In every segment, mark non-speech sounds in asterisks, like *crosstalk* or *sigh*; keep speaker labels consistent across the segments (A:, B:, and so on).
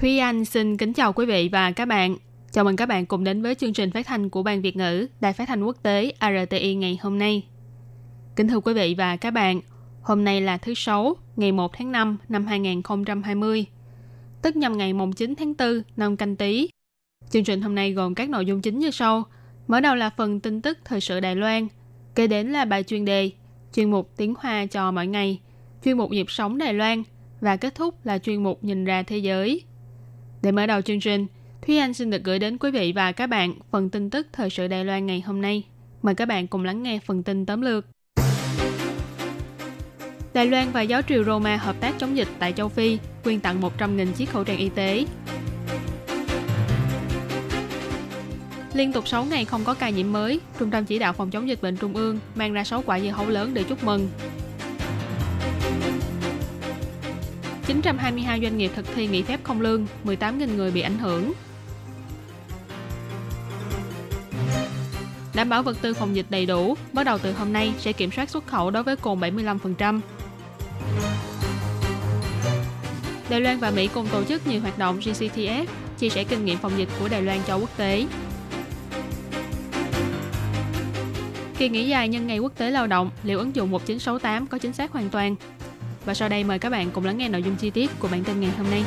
A: Thúy Anh xin kính chào quý vị và các bạn. Chào mừng các bạn cùng đến với chương trình phát thanh của Ban Việt ngữ Đài Phát thanh Quốc tế RTI ngày hôm nay. Kính thưa quý vị và các bạn, hôm nay là thứ Sáu, ngày 1 tháng 5 năm 2020, tức nhằm ngày mùng 9 tháng 4 năm canh tí. Chương trình hôm nay gồm các nội dung chính như sau. Mở đầu là phần tin tức thời sự Đài Loan, kế đến là bài chuyên đề, chuyên mục tiếng Hoa cho mỗi ngày, chuyên mục nhịp sống Đài Loan và kết thúc là chuyên mục nhìn ra thế giới. Để mở đầu chương trình, Thúy Anh xin được gửi đến quý vị và các bạn phần tin tức thời sự Đài Loan ngày hôm nay. Mời các bạn cùng lắng nghe phần tin tóm lược. Đài Loan và giáo triều Roma hợp tác chống dịch tại châu Phi, quyên tặng 100.000 chiếc khẩu trang y tế. Liên tục 6 ngày không có ca nhiễm mới, Trung tâm Chỉ đạo Phòng chống dịch bệnh Trung ương mang ra 6 quả dưa hấu lớn để chúc mừng. 922 doanh nghiệp thực thi nghỉ phép không lương, 18.000 người bị ảnh hưởng. Đảm bảo vật tư phòng dịch đầy đủ, bắt đầu từ hôm nay sẽ kiểm soát xuất khẩu đối với cồn 75%. Đài Loan và Mỹ cùng tổ chức nhiều hoạt động GCTF, chia sẻ kinh nghiệm phòng dịch của Đài Loan cho quốc tế. Kỳ nghỉ dài nhân ngày quốc tế lao động, liệu ứng dụng 1968 có chính xác hoàn toàn? Và sau đây mời các bạn cùng lắng nghe nội dung chi tiết của bản tin ngày hôm nay.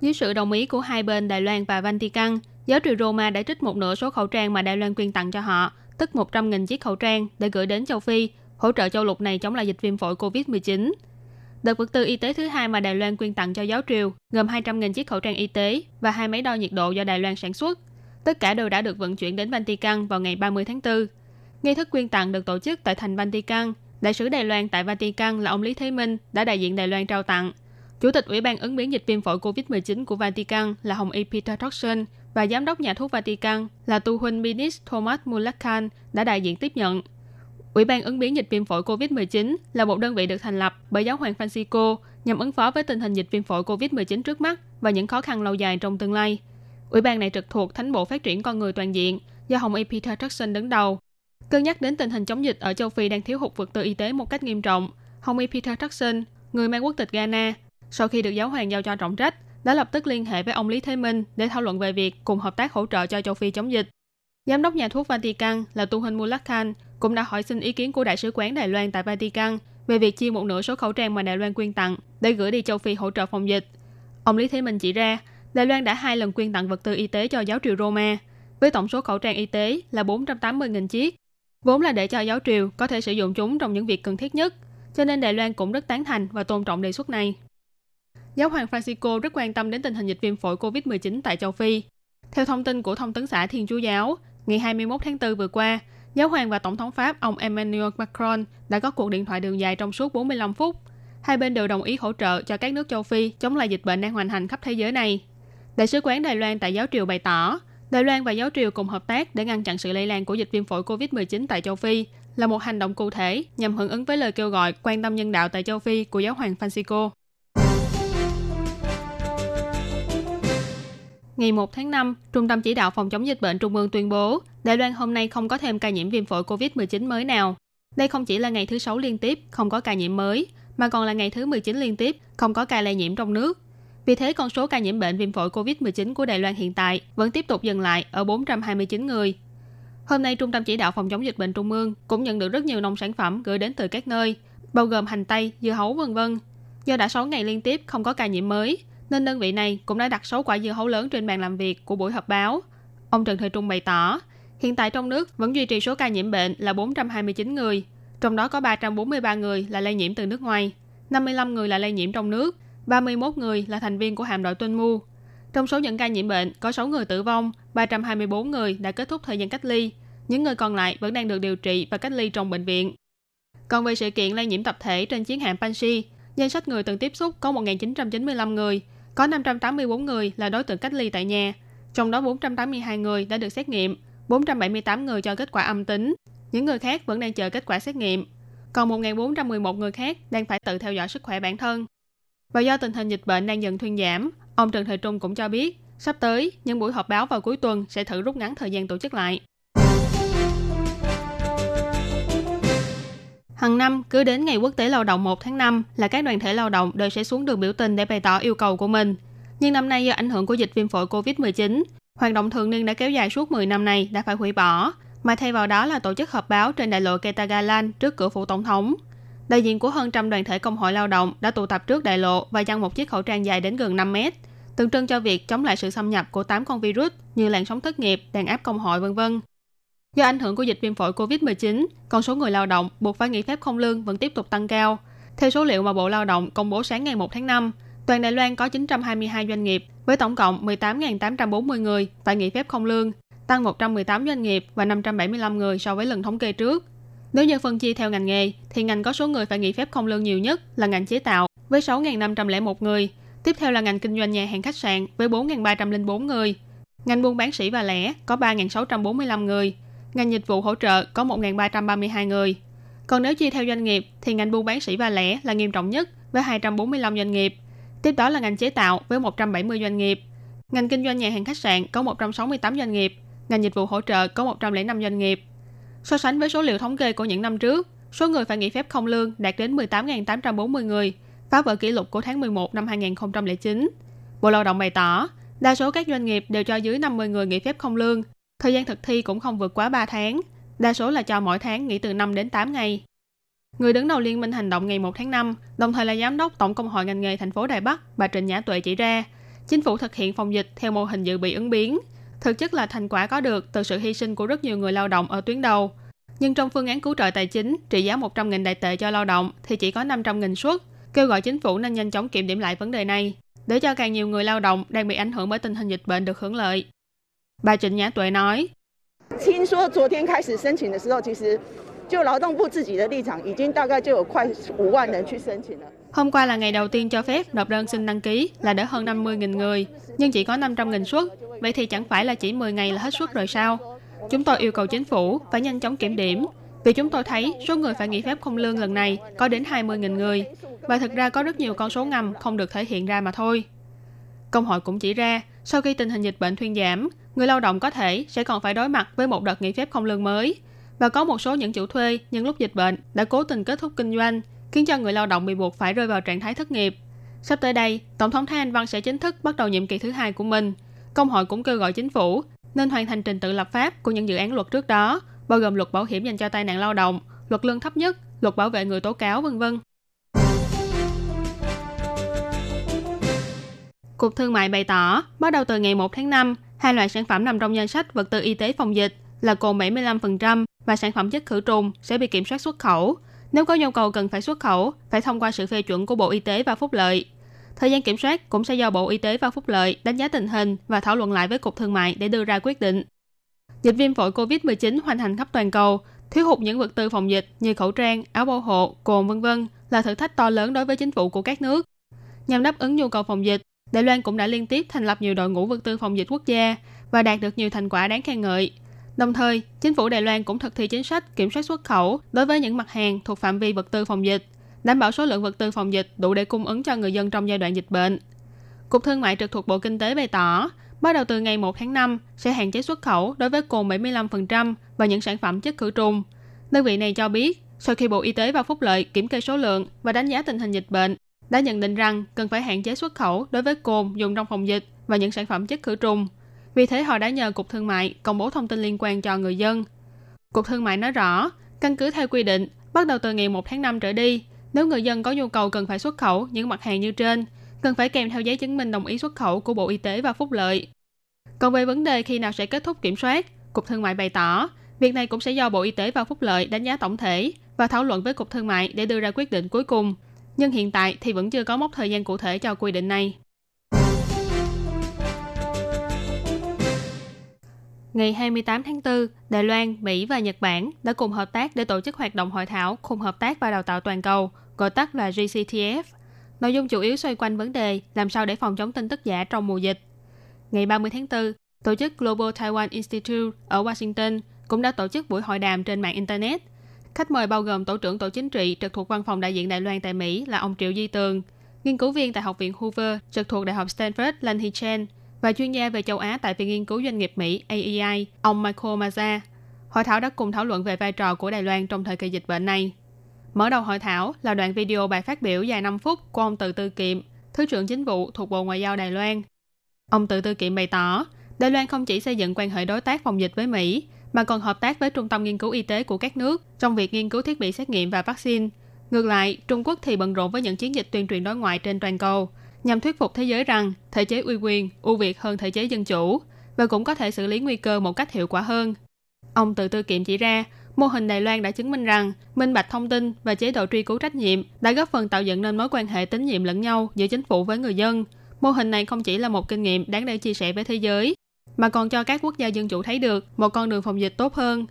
A: Dưới sự đồng ý của hai bên Đài Loan và Vatican, giáo triều Roma đã trích một nửa số khẩu trang mà Đài Loan quyên tặng cho họ, tức 100.000 chiếc khẩu trang để gửi đến châu Phi, hỗ trợ châu lục này chống lại dịch viêm phổi COVID-19. Đợt vật tư y tế thứ hai mà Đài Loan quyên tặng cho giáo triều gồm 200.000 chiếc khẩu trang y tế và hai máy đo nhiệt độ do Đài Loan sản xuất. Tất cả đều đã được vận chuyển đến Vatican vào ngày 30 tháng 4. Nghi thức quyên tặng được tổ chức tại thành Vatican. Đại sứ Đài Loan tại Vatican là ông Lý Thế Minh, đã đại diện Đài Loan trao tặng. Chủ tịch Ủy ban ứng biến dịch viêm phổi COVID-19 của Vatican là Hồng Y Peter Thorson và Giám đốc nhà thuốc Vatican là tu huynh Minis Thomas Mulakhan đã đại diện tiếp nhận. Ủy ban ứng biến dịch viêm phổi COVID-19 là một đơn vị được thành lập bởi giáo hoàng Francisco nhằm ứng phó với tình hình dịch viêm phổi COVID-19 trước mắt và những khó khăn lâu dài trong tương lai. Ủy ban này trực thuộc Thánh bộ Phát triển Con người toàn diện do Hồng Y Peter Turkson đứng đầu. Cân nhắc đến tình hình chống dịch ở châu Phi đang thiếu hụt vật tư y tế một cách nghiêm trọng, Hồng Y Peter Jackson, người mang quốc tịch Ghana, sau khi được giáo hoàng giao cho trọng trách, đã lập tức liên hệ với ông Lý Thế Minh để thảo luận về việc cùng hợp tác hỗ trợ cho châu Phi chống dịch. Giám đốc nhà thuốc Vatican là Tu Huynh Mulak Khan cũng đã hỏi xin ý kiến của Đại sứ quán Đài Loan tại Vatican về việc chia một nửa số khẩu trang mà Đài Loan quyên tặng để gửi đi châu Phi hỗ trợ phòng dịch. Ông Lý Thế Minh chỉ ra, Đài Loan đã hai lần quyên tặng vật tư y tế cho giáo triều Roma, với tổng số khẩu trang y tế là 480.000 chiếc. Vốn là để cho giáo triều có thể sử dụng chúng trong những việc cần thiết nhất, cho nên Đài Loan cũng rất tán thành và tôn trọng đề xuất này. Giáo hoàng Francisco rất quan tâm đến tình hình dịch viêm phổi COVID-19 tại châu Phi. Theo thông tin của Thông tấn xã Thiên Chúa Giáo, ngày 21 tháng 4 vừa qua, Giáo hoàng và Tổng thống Pháp ông Emmanuel Macron đã có cuộc điện thoại đường dài trong suốt 45 phút. Hai bên đều đồng ý hỗ trợ cho các nước châu Phi chống lại dịch bệnh đang hoành hành khắp thế giới này. Đại sứ quán Đài Loan tại giáo triều bày tỏ, Đài Loan và giáo triều cùng hợp tác để ngăn chặn sự lây lan của dịch viêm phổi COVID-19 tại châu Phi là một hành động cụ thể nhằm hưởng ứng với lời kêu gọi quan tâm nhân đạo tại châu Phi của giáo hoàng Francisco. Ngày 1 tháng 5, Trung tâm Chỉ đạo Phòng chống dịch bệnh Trung ương tuyên bố Đài Loan hôm nay không có thêm ca nhiễm viêm phổi COVID-19 mới nào. Đây không chỉ là ngày thứ 6 liên tiếp không có ca nhiễm mới, mà còn là ngày thứ 19 liên tiếp không có ca lây nhiễm trong nước. Vì thế, con số ca nhiễm bệnh viêm phổi COVID-19 của Đài Loan hiện tại vẫn tiếp tục dừng lại ở 429 người. Hôm nay, Trung tâm Chỉ đạo Phòng chống dịch bệnh Trung ương cũng nhận được rất nhiều nông sản phẩm gửi đến từ các nơi, bao gồm hành tây, dưa hấu vân vân. Do đã 6 ngày liên tiếp không có ca nhiễm mới, nên đơn vị này cũng đã đặt 6 quả dưa hấu lớn trên bàn làm việc của buổi họp báo. Ông Trần Thời Trung bày tỏ, hiện tại trong nước vẫn duy trì số ca nhiễm bệnh là 429 người, trong đó có 343 người là lây nhiễm từ nước ngoài, 55 người là lây nhiễm trong nước, 31 người là thành viên của hạm đội tuân mu. Trong số những ca nhiễm bệnh, có 6 người tử vong, 324 người đã kết thúc thời gian cách ly. Những người còn lại vẫn đang được điều trị và cách ly trong bệnh viện. Còn về sự kiện lây nhiễm tập thể trên chiến hạm Pansi, danh sách người từng tiếp xúc có 1.995 người, có 584 người là đối tượng cách ly tại nhà, trong đó 482 người đã được xét nghiệm, 478 người cho kết quả âm tính. Những người khác vẫn đang chờ kết quả xét nghiệm. Còn 1.411 người khác đang phải tự theo dõi sức khỏe bản thân. Và do tình hình dịch bệnh đang dần thuyên giảm, ông Trần Thời Trung cũng cho biết, sắp tới, những buổi họp báo vào cuối tuần sẽ thử rút ngắn thời gian tổ chức lại. Hằng năm, cứ đến ngày quốc tế lao động 1 tháng 5 là các đoàn thể lao động đều sẽ xuống đường biểu tình để bày tỏ yêu cầu của mình. Nhưng năm nay do ảnh hưởng của dịch viêm phổi COVID-19, hoạt động thường niên đã kéo dài suốt 10 năm này đã phải hủy bỏ, mà thay vào đó là tổ chức họp báo trên đại lộ Ketagalan trước cửa phủ tổng thống. Đại diện của hơn trăm đoàn thể công hội lao động đã tụ tập trước đại lộ và dăng một chiếc khẩu trang dài đến gần 5 mét, tượng trưng cho việc chống lại sự xâm nhập của 8 con virus như làn sóng thất nghiệp, đàn áp công hội vân vân. Do ảnh hưởng của dịch viêm phổi COVID-19, con số người lao động buộc phải nghỉ phép không lương vẫn tiếp tục tăng cao. Theo số liệu mà Bộ Lao động công bố sáng ngày 1 tháng 5, toàn Đài Loan có 922 doanh nghiệp với tổng cộng 18.840 người phải nghỉ phép không lương, tăng 118 doanh nghiệp và 575 người so với lần thống kê trước. Nếu như phân chia theo ngành nghề, thì ngành có số người phải nghỉ phép không lương nhiều nhất là ngành chế tạo với 6.501 người, tiếp theo là ngành kinh doanh nhà hàng khách sạn với 4.304 người, ngành buôn bán sỉ và lẻ có 3.645 người, ngành dịch vụ hỗ trợ có 1.332 người. Còn nếu chia theo doanh nghiệp thì ngành buôn bán sỉ và lẻ là nghiêm trọng nhất với 245 doanh nghiệp. Tiếp đó là ngành chế tạo với 170 doanh nghiệp. Ngành kinh doanh nhà hàng khách sạn có 168 doanh nghiệp. Ngành dịch vụ hỗ trợ có 105 doanh nghiệp. So sánh với số liệu thống kê của những năm trước, số người phải nghỉ phép không lương đạt đến 18.840 người, phá vỡ kỷ lục của tháng 11 năm 2009. Bộ Lao động bày tỏ, đa số các doanh nghiệp đều cho dưới 50 người nghỉ phép không lương, Thời gian thực thi cũng không vượt quá 3 tháng, đa số là cho mỗi tháng nghỉ từ 5 đến 8 ngày. Người đứng đầu Liên minh hành động ngày 1 tháng 5, đồng thời là giám đốc Tổng công hội ngành nghề thành phố Đài Bắc, bà Trịnh Nhã Tuệ chỉ ra, chính phủ thực hiện phòng dịch theo mô hình dự bị ứng biến, thực chất là thành quả có được từ sự hy sinh của rất nhiều người lao động ở tuyến đầu. Nhưng trong phương án cứu trợ tài chính trị giá 100.000 đại tệ cho lao động thì chỉ có 500.000 suất, kêu gọi chính phủ nên nhanh chóng kiểm điểm lại vấn đề này, để cho càng nhiều người lao động đang bị ảnh hưởng bởi tình hình dịch bệnh được hưởng lợi. Bà Trịnh Nhã Tuệ nói, Hôm qua là ngày đầu tiên cho phép nộp đơn xin đăng ký là đỡ hơn 50.000 người, nhưng chỉ có 500.000 suất, vậy thì chẳng phải là chỉ 10 ngày là hết suất rồi sao? Chúng tôi yêu cầu chính phủ phải nhanh chóng kiểm điểm, vì chúng tôi thấy số người phải nghỉ phép không lương lần này có đến 20.000 người, và thực ra có rất nhiều con số ngầm không được thể hiện ra mà thôi. Công hội cũng chỉ ra, sau khi tình hình dịch bệnh thuyên giảm, người lao động có thể sẽ còn phải đối mặt với một đợt nghỉ phép không lương mới, và có một số những chủ thuê nhân lúc dịch bệnh đã cố tình kết thúc kinh doanh khiến cho người lao động bị buộc phải rơi vào trạng thái thất nghiệp. Sắp tới đây, Tổng thống Thái Anh Văn sẽ chính thức bắt đầu nhiệm kỳ thứ hai của mình. Công hội cũng kêu gọi chính phủ nên hoàn thành trình tự lập pháp của những dự án luật trước đó, bao gồm luật bảo hiểm dành cho tai nạn lao động, luật lương thấp nhất, luật bảo vệ người tố cáo, vân vân. Cục Thương mại bày tỏ, bắt đầu từ ngày 1 tháng 5, hai loại sản phẩm nằm trong danh sách vật tư y tế phòng dịch là cồn 75% và sản phẩm chất khử trùng sẽ bị kiểm soát xuất khẩu. Nếu có nhu cầu cần phải xuất khẩu, phải thông qua sự phê chuẩn của Bộ Y tế và Phúc lợi. Thời gian kiểm soát cũng sẽ do Bộ Y tế và Phúc lợi đánh giá tình hình và thảo luận lại với Cục Thương mại để đưa ra quyết định. Dịch viêm phổi COVID-19 hoành hành khắp toàn cầu, thiếu hụt những vật tư phòng dịch như khẩu trang, áo bảo hộ, cồn vân vân là thử thách to lớn đối với chính phủ của các nước. Nhằm đáp ứng nhu cầu phòng dịch, Đài Loan cũng đã liên tiếp thành lập nhiều đội ngũ vật tư phòng dịch quốc gia và đạt được nhiều thành quả đáng khen ngợi. Đồng thời, chính phủ Đài Loan cũng thực thi chính sách kiểm soát xuất khẩu đối với những mặt hàng thuộc phạm vi vật tư phòng dịch, đảm bảo số lượng vật tư phòng dịch đủ để cung ứng cho người dân trong giai đoạn dịch bệnh. Cục Thương mại trực thuộc Bộ Kinh tế bày tỏ, bắt đầu từ ngày 1 tháng 5 sẽ hạn chế xuất khẩu đối với cồn 75% và những sản phẩm chất khử trùng. Đơn vị này cho biết, sau khi Bộ Y tế và Phúc lợi kiểm kê số lượng và đánh giá tình hình dịch bệnh, đã nhận định rằng cần phải hạn chế xuất khẩu đối với cồn dùng trong phòng dịch và những sản phẩm chất khử trùng. Vì thế họ đã nhờ Cục Thương mại công bố thông tin liên quan cho người dân. Cục Thương mại nói rõ, căn cứ theo quy định, bắt đầu từ ngày 1 tháng 5 trở đi, nếu người dân có nhu cầu cần phải xuất khẩu những mặt hàng như trên, cần phải kèm theo giấy chứng minh đồng ý xuất khẩu của Bộ Y tế và Phúc lợi. Còn về vấn đề khi nào sẽ kết thúc kiểm soát, Cục Thương mại bày tỏ, việc này cũng sẽ do Bộ Y tế và Phúc lợi đánh giá tổng thể và thảo luận với Cục Thương mại để đưa ra quyết định cuối cùng. Nhưng hiện tại thì vẫn chưa có mốc thời gian cụ thể cho quy định này. Ngày 28 tháng 4, Đài Loan, Mỹ và Nhật Bản đã cùng hợp tác để tổ chức hoạt động hội thảo khung hợp tác và đào tạo toàn cầu, gọi tắt là GCTF. Nội dung chủ yếu xoay quanh vấn đề làm sao để phòng chống tin tức giả trong mùa dịch. Ngày 30 tháng 4, tổ chức Global Taiwan Institute ở Washington cũng đã tổ chức buổi hội đàm trên mạng Internet. Khách mời bao gồm Tổ trưởng Tổ chính trị trực thuộc Văn phòng đại diện Đài Loan tại Mỹ là ông Triệu Di Tường, nghiên cứu viên tại Học viện Hoover trực thuộc Đại học Stanford Lan Hee Chen và chuyên gia về châu Á tại Viện Nghiên cứu Doanh nghiệp Mỹ AEI, ông Michael Maza. Hội thảo đã cùng thảo luận về vai trò của Đài Loan trong thời kỳ dịch bệnh này. Mở đầu hội thảo là đoạn video bài phát biểu dài 5 phút của ông Từ Tư Kiệm, Thứ trưởng Chính vụ thuộc Bộ Ngoại giao Đài Loan. Ông Từ Tư Kiệm bày tỏ, Đài Loan không chỉ xây dựng quan hệ đối tác phòng dịch với Mỹ, mà còn hợp tác với trung tâm nghiên cứu y tế của các nước trong việc nghiên cứu thiết bị xét nghiệm và vaccine. Ngược lại, Trung Quốc thì bận rộn với những chiến dịch tuyên truyền đối ngoại trên toàn cầu, nhằm thuyết phục thế giới rằng thể chế uy quyền ưu việt hơn thể chế dân chủ và cũng có thể xử lý nguy cơ một cách hiệu quả hơn. Ông tự tư kiệm chỉ ra, mô hình Đài Loan đã chứng minh rằng minh bạch thông tin và chế độ truy cứu trách nhiệm đã góp phần tạo dựng nên mối quan hệ tín nhiệm lẫn nhau giữa chính phủ với người dân. Mô hình này không chỉ là một kinh nghiệm đáng để chia sẻ với thế giới, mà còn cho các quốc gia dân chủ thấy được một con đường phòng dịch tốt hơn.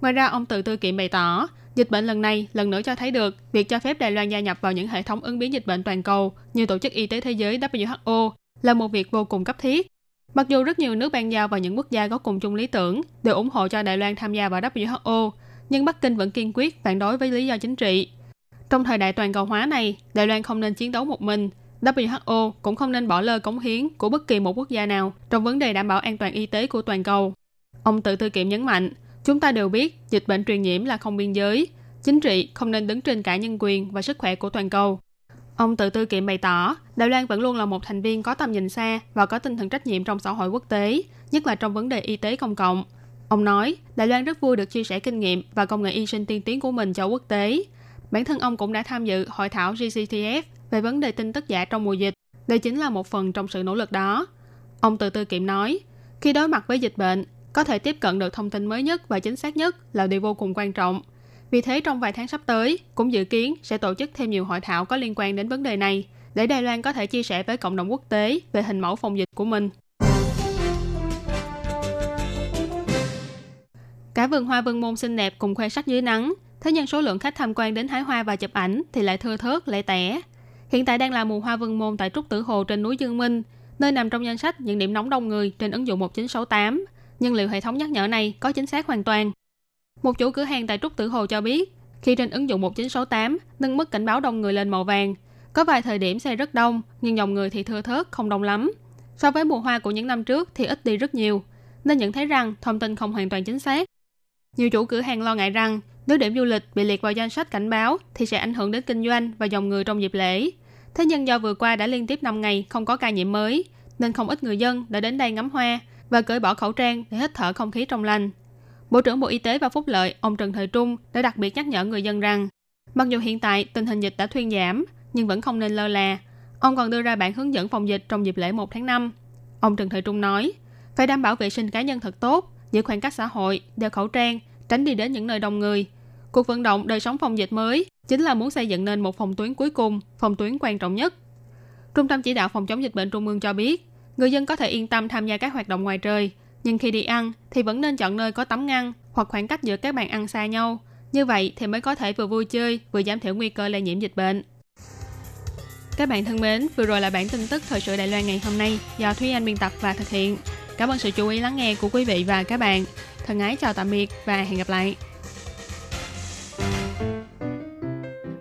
A: Ngoài ra, ông tự tư kiệm bày tỏ, dịch bệnh lần này lần nữa cho thấy được việc cho phép Đài Loan gia nhập vào những hệ thống ứng biến dịch bệnh toàn cầu như Tổ chức Y tế Thế giới WHO là một việc vô cùng cấp thiết. Mặc dù rất nhiều nước ban giao và những quốc gia có cùng chung lý tưởng đều ủng hộ cho Đài Loan tham gia vào WHO, nhưng Bắc Kinh vẫn kiên quyết phản đối với lý do chính trị. Trong thời đại toàn cầu hóa này, Đài Loan không nên chiến đấu một mình, WHO cũng không nên bỏ lơ cống hiến của bất kỳ một quốc gia nào trong vấn đề đảm bảo an toàn y tế của toàn cầu. Ông tự tư kiệm nhấn mạnh, chúng ta đều biết dịch bệnh truyền nhiễm là không biên giới, chính trị không nên đứng trên cả nhân quyền và sức khỏe của toàn cầu. Ông tự tư kiệm bày tỏ, Đài Loan vẫn luôn là một thành viên có tầm nhìn xa và có tinh thần trách nhiệm trong xã hội quốc tế, nhất là trong vấn đề y tế công cộng. Ông nói, Đài Loan rất vui được chia sẻ kinh nghiệm và công nghệ y sinh tiên tiến của mình cho quốc tế. Bản thân ông cũng đã tham dự hội thảo GCTF về vấn đề tin tức giả trong mùa dịch. Đây chính là một phần trong sự nỗ lực đó. Ông tự tư kiệm nói, khi đối mặt với dịch bệnh, có thể tiếp cận được thông tin mới nhất và chính xác nhất là điều vô cùng quan trọng. Vì thế trong vài tháng sắp tới, cũng dự kiến sẽ tổ chức thêm nhiều hội thảo có liên quan đến vấn đề này, để Đài Loan có thể chia sẻ với cộng đồng quốc tế về hình mẫu phòng dịch của mình. Cả vườn hoa vân môn xinh đẹp cùng khoe sắc dưới nắng, thế nhưng số lượng khách tham quan đến hái hoa và chụp ảnh thì lại thưa thớt, lệ tẻ. Hiện tại đang là mùa hoa vân môn tại Trúc Tử Hồ trên núi Dương Minh, nơi nằm trong danh sách những điểm nóng đông người trên ứng dụng 1968. Nhưng liệu hệ thống nhắc nhở này có chính xác hoàn toàn? Một chủ cửa hàng tại Trúc Tử Hồ cho biết, khi trên ứng dụng 1968 nâng mức cảnh báo đông người lên màu vàng, có vài thời điểm xe rất đông, nhưng dòng người thì thưa thớt, không đông lắm. So với mùa hoa của những năm trước thì ít đi rất nhiều, nên nhận thấy rằng thông tin không hoàn toàn chính xác. Nhiều chủ cửa hàng lo ngại rằng nếu điểm du lịch bị liệt vào danh sách cảnh báo thì sẽ ảnh hưởng đến kinh doanh và dòng người trong dịp lễ. Thế nhưng do vừa qua đã liên tiếp 5 ngày không có ca nhiễm mới, nên không ít người dân đã đến đây ngắm hoa và cởi bỏ khẩu trang để hít thở không khí trong lành. Bộ trưởng Bộ Y tế và Phúc lợi, ông Trần Thời Trung đã đặc biệt nhắc nhở người dân rằng, mặc dù hiện tại tình hình dịch đã thuyên giảm, nhưng vẫn không nên lơ là. Ông còn đưa ra bản hướng dẫn phòng dịch trong dịp lễ 1 tháng 5. Ông Trần Thời Trung nói, phải đảm bảo vệ sinh cá nhân thật tốt, giữ khoảng cách xã hội, đeo khẩu trang, tránh đi đến những nơi đông người. Cuộc vận động đời sống phòng dịch mới chính là muốn xây dựng nên một phòng tuyến cuối cùng, phòng tuyến quan trọng nhất. Trung tâm chỉ đạo phòng chống dịch bệnh Trung ương cho biết, người dân có thể yên tâm tham gia các hoạt động ngoài trời, nhưng khi đi ăn thì vẫn nên chọn nơi có tấm ngăn hoặc khoảng cách giữa các bàn ăn xa nhau. Như vậy thì mới có thể vừa vui chơi, vừa giảm thiểu nguy cơ lây nhiễm dịch bệnh. Các bạn thân mến, vừa rồi là bản tin tức thời sự Đài Loan ngày hôm nay do Thúy Anh biên tập và thực hiện. Cảm ơn sự chú ý lắng nghe của quý vị và các bạn. Thân ái chào tạm biệt và hẹn gặp lại.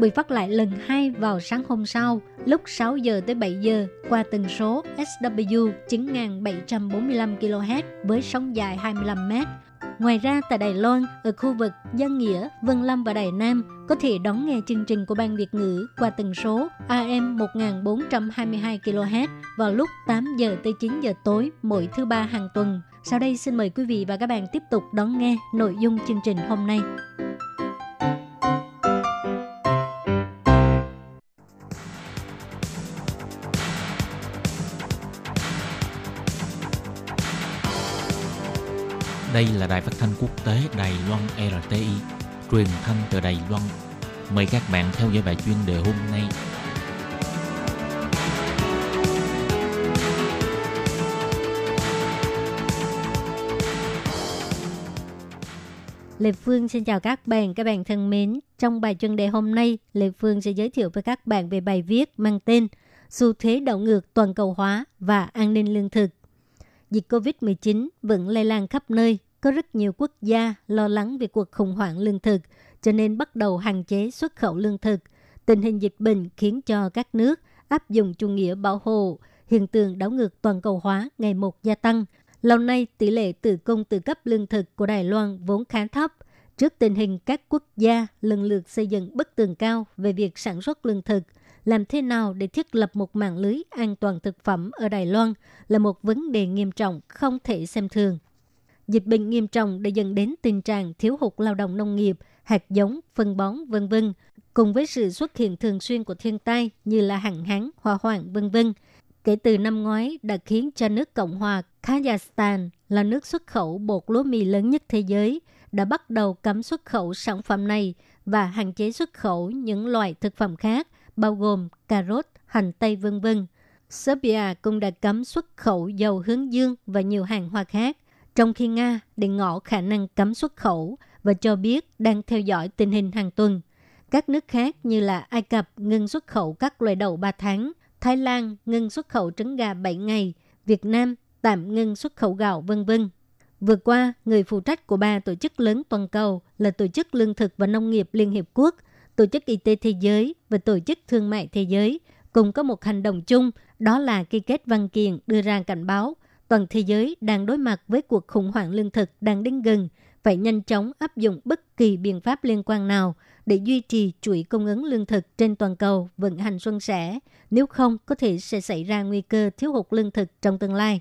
B: bị phát lại lần hai vào sáng hôm sau lúc 6 giờ tới 7 giờ qua tần số SW 9745 kHz với sóng dài 25 m. Ngoài ra tại Đài Loan, ở khu vực Giang Nghĩa, Vân Lâm và Đài Nam có thể đón nghe chương trình của Ban Việt ngữ qua tần số AM 1422 kHz vào lúc 8 giờ tới 9 giờ tối mỗi thứ ba hàng tuần Sau đây xin mời quý vị và các bạn tiếp tục đón nghe nội dung chương trình hôm nay.
C: Đây là đài phát thanh quốc tế Đài Loan RTI, truyền thanh từ Đài Loan. Mời các bạn theo dõi bài chuyên đề hôm nay.
B: Lê Phương xin chào các bạn, các bạn thân mến. Trong bài chuyên đề hôm nay, Lê Phương sẽ giới thiệu với các bạn về bài viết mang tên Xu thế đảo ngược toàn cầu hóa và an ninh lương thực. Dịch COVID-19 vẫn lây lan khắp nơi, có rất nhiều quốc gia lo lắng về cuộc khủng hoảng lương thực, cho nên bắt đầu hạn chế xuất khẩu lương thực. Tình hình dịch bệnh khiến cho các nước áp dụng chủ nghĩa bảo hộ, hiện tượng đảo ngược toàn cầu hóa ngày một gia tăng. Lâu nay, tỷ lệ tự cung tự cấp lương thực của Đài Loan vốn khá thấp. Trước tình hình các quốc gia lần lượt xây dựng bức tường cao về việc sản xuất lương thực, làm thế nào để thiết lập một mạng lưới an toàn thực phẩm ở Đài Loan là một vấn đề nghiêm trọng không thể xem thường. Dịch bệnh nghiêm trọng đã dẫn đến tình trạng thiếu hụt lao động nông nghiệp, hạt giống, phân bón, vân vân, cùng với sự xuất hiện thường xuyên của thiên tai như là hạn hán, hỏa hoạn, vân vân. Kể từ năm ngoái đã khiến cho nước Cộng hòa Kazakhstan là nước xuất khẩu bột lúa mì lớn nhất thế giới đã bắt đầu cấm xuất khẩu sản phẩm này và hạn chế xuất khẩu những loại thực phẩm khác bao gồm cà rốt, hành tây vân vân. Serbia cũng đã cấm xuất khẩu dầu hướng dương và nhiều hàng hóa khác, trong khi Nga để ngỏ khả năng cấm xuất khẩu và cho biết đang theo dõi tình hình hàng tuần. Các nước khác như là Ai Cập ngừng xuất khẩu các loại đậu 3 tháng, Thái Lan ngừng xuất khẩu trứng gà 7 ngày, Việt Nam tạm ngừng xuất khẩu gạo vân vân. Vừa qua, người phụ trách của ba tổ chức lớn toàn cầu là Tổ chức Lương thực và Nông nghiệp Liên Hiệp Quốc, Tổ chức Y tế Thế giới và Tổ chức Thương mại Thế giới cùng có một hành động chung, đó là ký kết văn kiện đưa ra cảnh báo toàn thế giới đang đối mặt với cuộc khủng hoảng lương thực đang đến gần, phải nhanh chóng áp dụng bất kỳ biện pháp liên quan nào để duy trì chuỗi cung ứng lương thực trên toàn cầu vận hành xuân sẻ, nếu không có thể sẽ xảy ra nguy cơ thiếu hụt lương thực trong tương lai.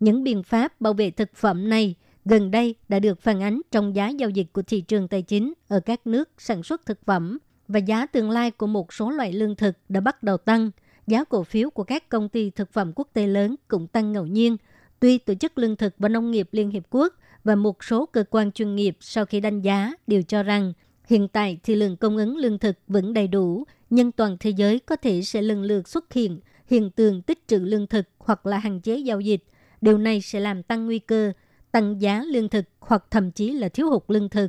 B: Những biện pháp bảo vệ thực phẩm này gần đây đã được phản ánh trong giá giao dịch của thị trường tài chính ở các nước sản xuất thực phẩm và giá tương lai của một số loại lương thực đã bắt đầu tăng. Giá cổ phiếu của các công ty thực phẩm quốc tế lớn cũng tăng ngẫu nhiên. Tuy Tổ chức Lương thực và Nông nghiệp Liên Hiệp Quốc và một số cơ quan chuyên nghiệp sau khi đánh giá đều cho rằng hiện tại thì lượng cung ứng lương thực vẫn đầy đủ, nhưng toàn thế giới có thể sẽ lần lượt xuất hiện hiện tượng tích trữ lương thực hoặc là hạn chế giao dịch. Điều này sẽ làm tăng nguy cơ tăng giá lương thực hoặc thậm chí là thiếu hụt lương thực.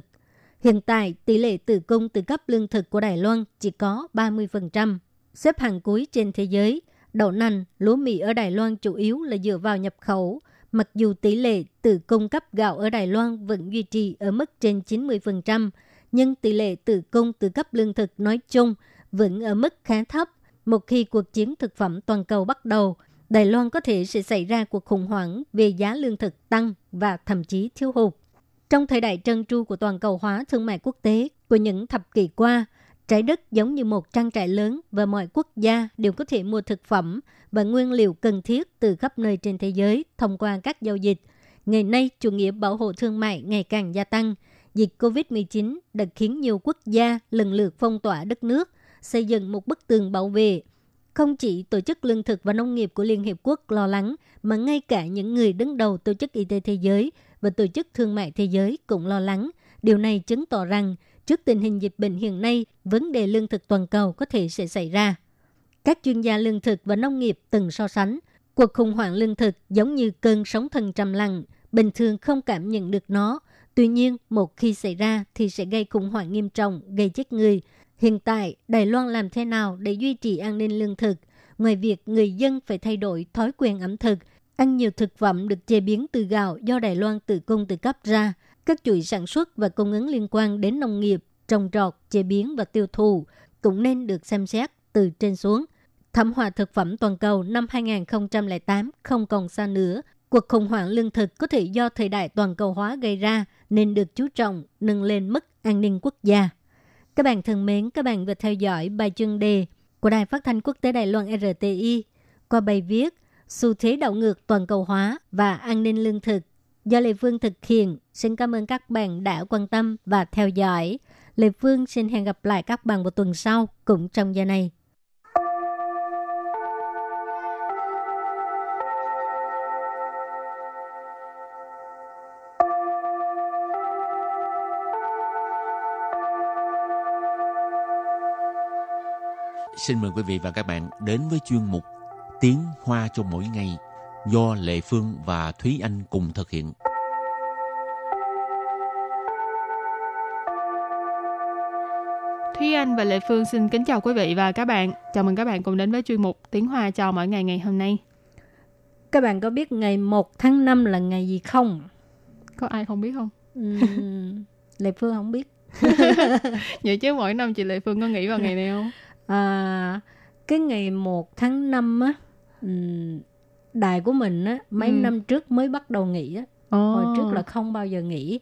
B: Hiện tại, tỷ lệ tự cung tự cấp lương thực của Đài Loan chỉ có 30%. Xếp hàng cuối trên thế giới, đậu nành, lúa mì ở Đài Loan chủ yếu là dựa vào nhập khẩu. Mặc dù tỷ lệ tự cung cấp gạo ở Đài Loan vẫn duy trì ở mức trên 90%, nhưng tỷ lệ tự cung tự cấp lương thực nói chung vẫn ở mức khá thấp. Một khi cuộc chiến thực phẩm toàn cầu bắt đầu, Đài Loan có thể sẽ xảy ra cuộc khủng hoảng về giá lương thực tăng và thậm chí thiếu hụt. Trong thời đại trân tru của toàn cầu hóa thương mại quốc tế của những thập kỷ qua, trái đất giống như một trang trại lớn và mọi quốc gia đều có thể mua thực phẩm và nguyên liệu cần thiết từ khắp nơi trên thế giới thông qua các giao dịch. Ngày nay, chủ nghĩa bảo hộ thương mại ngày càng gia tăng. Dịch COVID-19 đã khiến nhiều quốc gia lần lượt phong tỏa đất nước, xây dựng một bức tường bảo vệ không chỉ Tổ chức Lương thực và Nông nghiệp của Liên Hiệp Quốc lo lắng, mà ngay cả những người đứng đầu Tổ chức Y tế Thế giới và Tổ chức Thương mại Thế giới cũng lo lắng. Điều này chứng tỏ rằng, trước tình hình dịch bệnh hiện nay, vấn đề lương thực toàn cầu có thể sẽ xảy ra. Các chuyên gia lương thực và nông nghiệp từng so sánh, cuộc khủng hoảng lương thực giống như cơn sóng thần trầm lặng, bình thường không cảm nhận được nó. Tuy nhiên, một khi xảy ra thì sẽ gây khủng hoảng nghiêm trọng, gây chết người, Hiện tại, Đài Loan làm thế nào để duy trì an ninh lương thực? Ngoài việc người dân phải thay đổi thói quen ẩm thực, ăn nhiều thực phẩm được chế biến từ gạo do Đài Loan tự cung tự cấp ra, các chuỗi sản xuất và cung ứng liên quan đến nông nghiệp, trồng trọt, chế biến và tiêu thụ cũng nên được xem xét từ trên xuống. Thảm họa thực phẩm toàn cầu năm 2008 không còn xa nữa. Cuộc khủng hoảng lương thực có thể do thời đại toàn cầu hóa gây ra nên được chú trọng nâng lên mức an ninh quốc gia. Các bạn thân mến, các bạn vừa theo dõi bài chuyên đề của Đài Phát thanh Quốc tế Đài Loan RTI qua bài viết Xu thế đảo ngược toàn cầu hóa và an ninh lương thực do Lê Phương thực hiện. Xin cảm ơn các bạn đã quan tâm và theo dõi. Lê Phương xin hẹn gặp lại các bạn vào tuần sau, cũng trong giờ này.
C: Xin mời quý vị và các bạn đến với chuyên mục Tiếng Hoa cho mỗi ngày do Lệ Phương và Thúy Anh cùng thực hiện.
A: Thúy Anh và Lệ Phương xin kính chào quý vị và các bạn. Chào mừng các bạn cùng đến với chuyên mục Tiếng Hoa cho mỗi ngày ngày hôm nay.
B: Các bạn có biết ngày 1 tháng 5 là ngày gì không?
A: Có ai không biết không?
B: Uhm, *laughs* Lệ Phương không biết. *laughs*
A: Vậy chứ mỗi năm chị Lệ Phương có nghĩ vào ngày này không?
B: À, cái ngày 1 tháng 5 á, đài của mình á, mấy
A: Ừ.
B: năm trước mới bắt đầu nghỉ á. Hồi trước là không bao giờ nghỉ.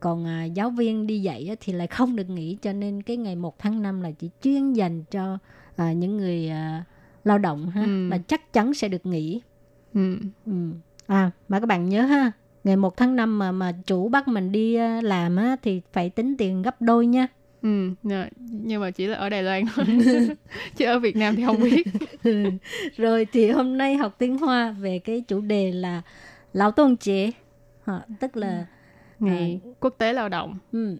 B: Còn à, giáo viên đi dạy á, thì lại không được nghỉ cho nên cái ngày 1 tháng 5 là chỉ chuyên dành cho à, những người à, lao động ha
A: Ừ.
B: là chắc chắn sẽ được nghỉ.
A: Ừ.
B: Ừ. À mà các bạn nhớ ha, ngày 1 tháng 5 mà mà chủ bắt mình đi à, làm á thì phải tính tiền gấp đôi nha
A: Ừ, nè, nhưng mà chỉ là ở Đài Loan thôi. *laughs* chứ ở Việt Nam thì không biết. *laughs*
B: Rồi thì hôm nay học tiếng Hoa về cái chủ đề là lão tôn chế, Ờ, tức là
A: Ngày quốc tế lao động.
B: ừ,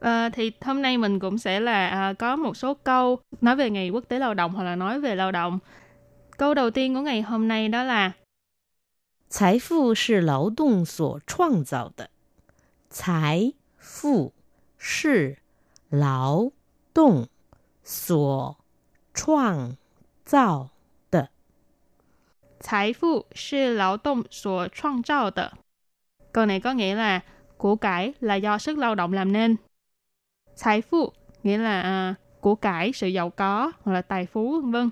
A: À, thì hôm nay mình cũng sẽ là à, có một số câu nói về ngày quốc tế lao động hoặc là nói về lao động. Câu đầu tiên của ngày hôm nay đó là
D: 财富是劳动所创造的。财富是 劳动所创造的。
A: Tài phụ là lao động所创造的. Câu này có nghĩa là của cải là do sức lao động làm nên. Tài phụ nghĩa là à, của cải, sự giàu có hoặc là tài phú vân vân.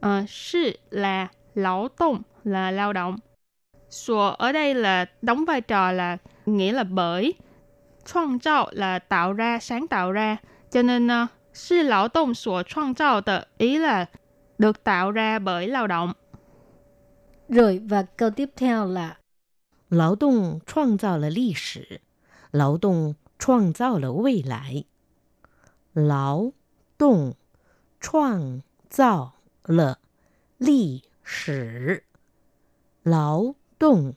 A: À, sư là lao động là lao động. Sủa ở đây là đóng vai trò là nghĩa là bởi. 创造là tạo ra, sáng tạo ra. Cho nên uh, sư lao động sủa 创造的 ý là được tạo ra bởi lao động.
B: rồi và câu tiếp theo là
D: 劳动创造了历史，劳动创造了未来。劳动创造了历史，劳动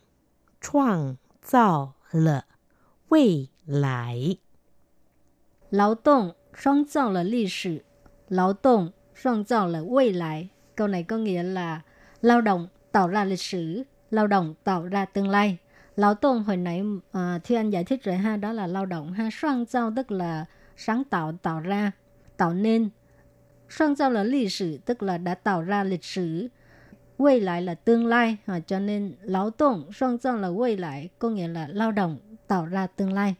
D: 创造了未 来。
B: Lao động 创造了历史，劳动创造了未来。Câu này có nghĩa là lao động tạo ra lịch sử, lao động tạo ra tương lai. Lao động hồi nãy à, Thi Anh giải thích rồi ha, đó là lao động ha. Soạn造tức là sáng tạo, tạo ra, tạo nên. Soạn造là lịch sử tức là đã tạo ra lịch sử.未lại là tương lai, à, cho nên lao động soạn造là未来có nghĩa là lao động tạo ra tương lai.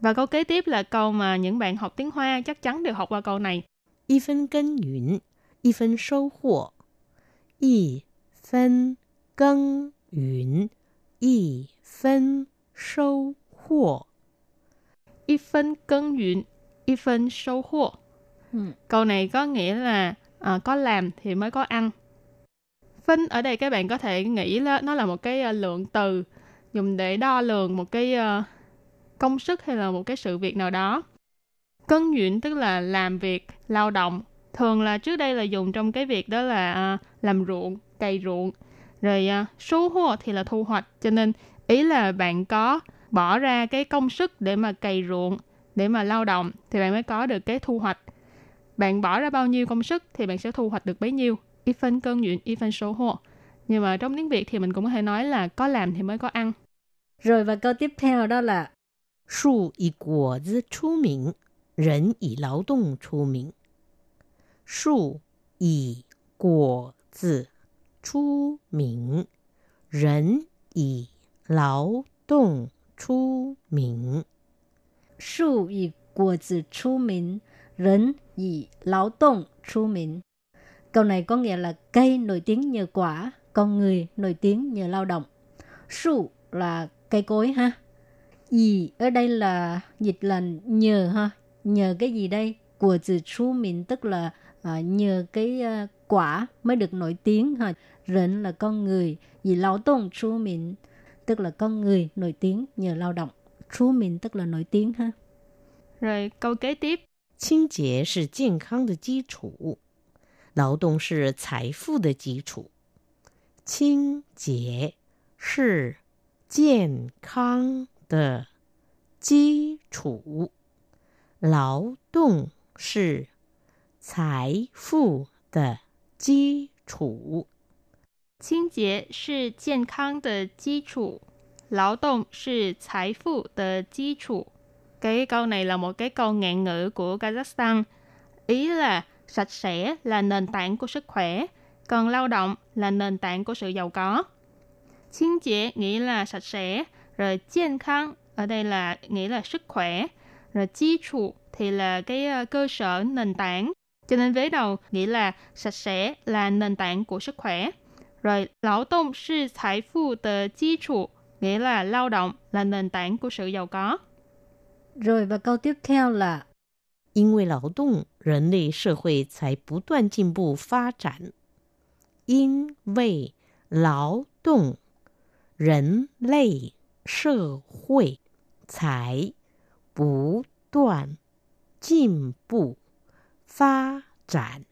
A: Và câu kế tiếp là câu mà những bạn học tiếng Hoa chắc chắn đều học qua câu này.
D: Y phân cân yun, y phân sâu hộ. Y phân cân yun, y phân sâu hộ.
A: Y phân cân yun, y phân sâu hộ.
B: Ừ.
A: Câu này có nghĩa là à, có làm thì mới có ăn. Phân ở đây các bạn có thể nghĩ là nó là một cái à, lượng từ dùng để đo lường một cái uh, công sức hay là một cái sự việc nào đó. Cân nhuyễn tức là làm việc, lao động. Thường là trước đây là dùng trong cái việc đó là à, làm ruộng, cày ruộng. Rồi à, số hô thì là thu hoạch. Cho nên ý là bạn có bỏ ra cái công sức để mà cày ruộng, để mà lao động thì bạn mới có được cái thu hoạch. Bạn bỏ ra bao nhiêu công sức thì bạn sẽ thu hoạch được bấy nhiêu. Y phân cân nhuyễn y phân số hộ. Nhưng mà trong tiếng Việt thì mình cũng có thể nói là có làm thì mới có ăn.
B: Rồi và câu tiếp theo đó là
D: 树以果子出名，人以劳动出名。树以果子出名，人以劳动出名。
B: 树以果子出名,人以劳动出名. Câu này có nghĩa là cây nổi tiếng nhờ quả, con người nổi tiếng nhờ lao động. Su là cây cối ha. Yi ở đây là dịch là nhờ ha. Nhờ cái gì đây? Của từ chú mình tức là à, nhờ cái à, quả mới được nổi tiếng ha. Rỉnh là con người, vì lao động chú mình tức là con người nổi tiếng nhờ lao động. Chú mình tức là nổi tiếng ha.
A: Rồi câu kế tiếp.
D: 清洁是健康的基础，劳动是财富的基础。清洁是健康 的基础，劳动是财富的基础。
A: 清洁是健康的基础，劳动是财富的基础。Cái câu này là một cái câu ngạn ngữ của Kazakhstan. Ý là sạch sẽ là nền tảng của sức khỏe, còn lao động là nền tảng của sự giàu có.清洁nghĩa là sạch sẽ, rồi 健康 ở đây là nghĩa là sức khỏe, rồi chi trụ thì là cái uh, cơ sở nền tảng. Cho nên vế đầu nghĩa là sạch sẽ là nền tảng của sức khỏe. Rồi lao động là tài phụ de chi trụ, nghĩa là lao động là nền tảng của sự giàu có.
B: Rồi và câu tiếp theo là
D: 因为劳动，人类社会才不断进步发展。因为劳动，人类 社会才不断进步发展。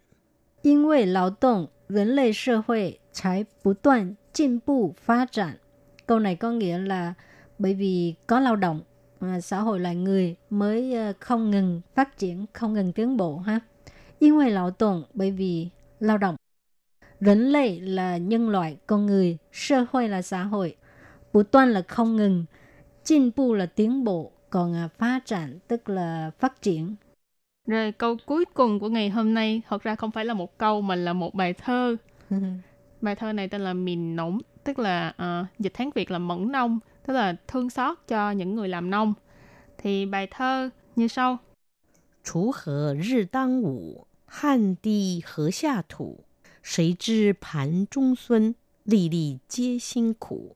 B: 因为劳动，人类社会才不断进步发展. Câu này có nghĩa là bởi vì có lao động, à, xã hội loài người mới à, không ngừng phát triển, không ngừng tiến bộ ha. 因为劳动 bởi vì lao động. Rỉnh lệ là nhân loại, con người, xã hội là xã hội. Bù toan là không ngừng, Jin bu là tiến bộ, còn à, phát triển tức là phát triển.
A: Rồi câu cuối cùng của ngày hôm nay thật ra không phải là một câu mà là một bài thơ. *laughs* bài thơ này tên là Mìn Nổng, tức là uh, dịch Hán Việt là mẫn nông, tức là thương xót cho những người làm nông. Thì bài thơ như sau.
D: 锄禾日当午，汗滴禾下土。谁知盘中餐，粒粒皆辛苦。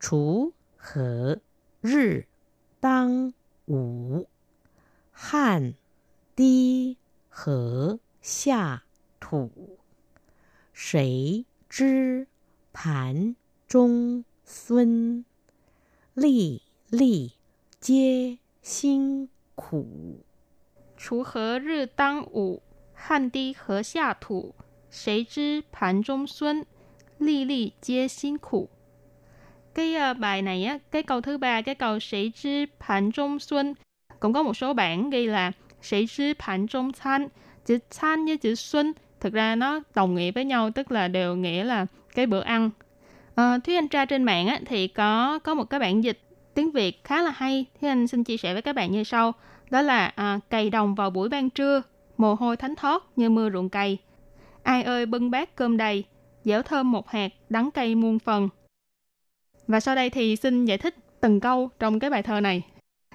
D: 锄禾日当午，汗滴禾下土。谁知盘中餐，粒粒皆辛苦。
A: 锄禾日当午。汗滴禾下土，谁知盘中餐，粒粒皆辛苦. cái ờ, bài này á, cái câu thứ ba cái câu sĩ chi phản trung xuân cũng có một số bản ghi là sĩ chi phản trung thanh chữ thanh với chữ xuân thực ra nó đồng nghĩa với nhau tức là đều nghĩa là cái bữa ăn. À, thúy anh tra trên mạng á, thì có có một cái bản dịch tiếng việt khá là hay. Thúy anh xin chia sẻ với các bạn như sau. Đó là à, cày đồng vào buổi ban trưa mồ hôi thánh thót như mưa ruộng cày. Ai ơi bưng bát cơm đầy dẻo thơm một hạt đắng cay muôn phần và sau đây thì xin giải thích từng câu trong cái bài thơ này.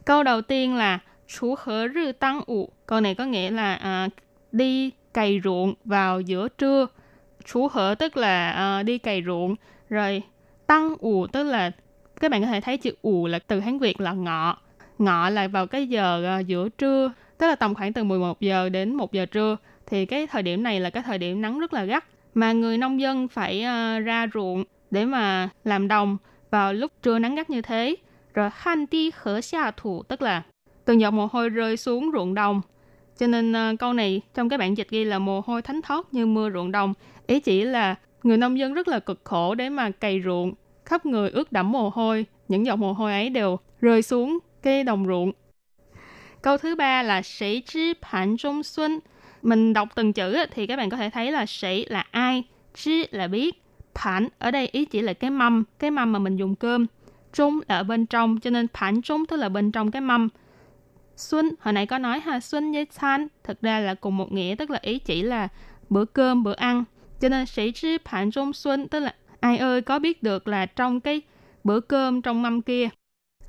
A: Câu đầu tiên là Chú hở rư tăng ủ. Câu này có nghĩa là à, đi cày ruộng vào giữa trưa. Chú hở tức là à, đi cày ruộng. Rồi tăng ủ tức là các bạn có thể thấy chữ ủ là từ Hán Việt là ngọ. Ngọ là vào cái giờ à, giữa trưa tức là tầm khoảng từ 11 giờ đến 1 giờ trưa thì cái thời điểm này là cái thời điểm nắng rất là gắt mà người nông dân phải à, ra ruộng để mà làm đồng vào lúc trưa nắng gắt như thế. Rồi han ti khở xa thủ tức là từng giọt mồ hôi rơi xuống ruộng đồng. Cho nên uh, câu này trong cái bản dịch ghi là mồ hôi thánh thót như mưa ruộng đồng. Ý chỉ là người nông dân rất là cực khổ để mà cày ruộng. Khắp người ướt đẫm mồ hôi những giọt mồ hôi ấy đều rơi xuống cái đồng ruộng. Câu thứ ba là sĩ chi hạnh trung xuân. Mình đọc từng chữ thì các bạn có thể thấy là sĩ là ai, chi là biết. Phản ở đây ý chỉ là cái mâm, cái mâm mà mình dùng cơm. Trung là ở bên trong, cho nên phản trung tức là bên trong cái mâm. Xuân, hồi nãy có nói ha, xuân với chan thực ra là cùng một nghĩa, tức là ý chỉ là bữa cơm, bữa ăn. Cho nên sĩ trí phản trung xuân, tức là ai ơi có biết được là trong cái bữa cơm trong mâm kia.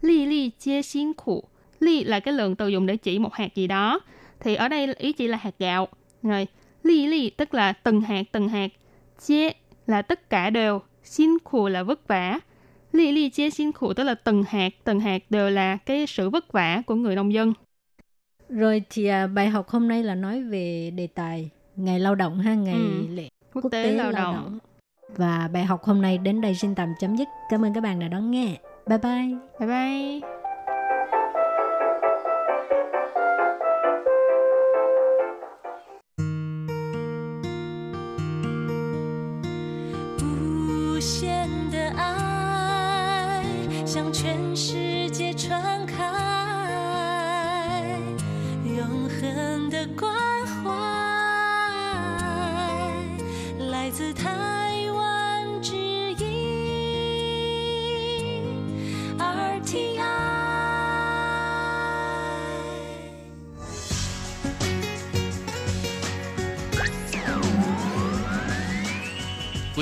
A: Ly ly chia xin khổ, ly là cái lượng từ dùng để chỉ một hạt gì đó thì ở đây ý chỉ là hạt gạo rồi ly ly tức là từng hạt từng hạt chia là tất cả đều xin khổ là vất vả ly ly chia xin khổ tức là từng hạt từng hạt đều là cái sự vất vả của người nông dân
B: rồi thì à, bài học hôm nay là nói về đề tài ngày lao động ha ngày
A: ừ.
B: lễ
A: quốc, quốc tế, tế lao, lao động. động
B: Và bài học hôm nay đến đây xin tạm chấm dứt. Cảm ơn các bạn đã đón nghe. Bye bye.
A: Bye bye.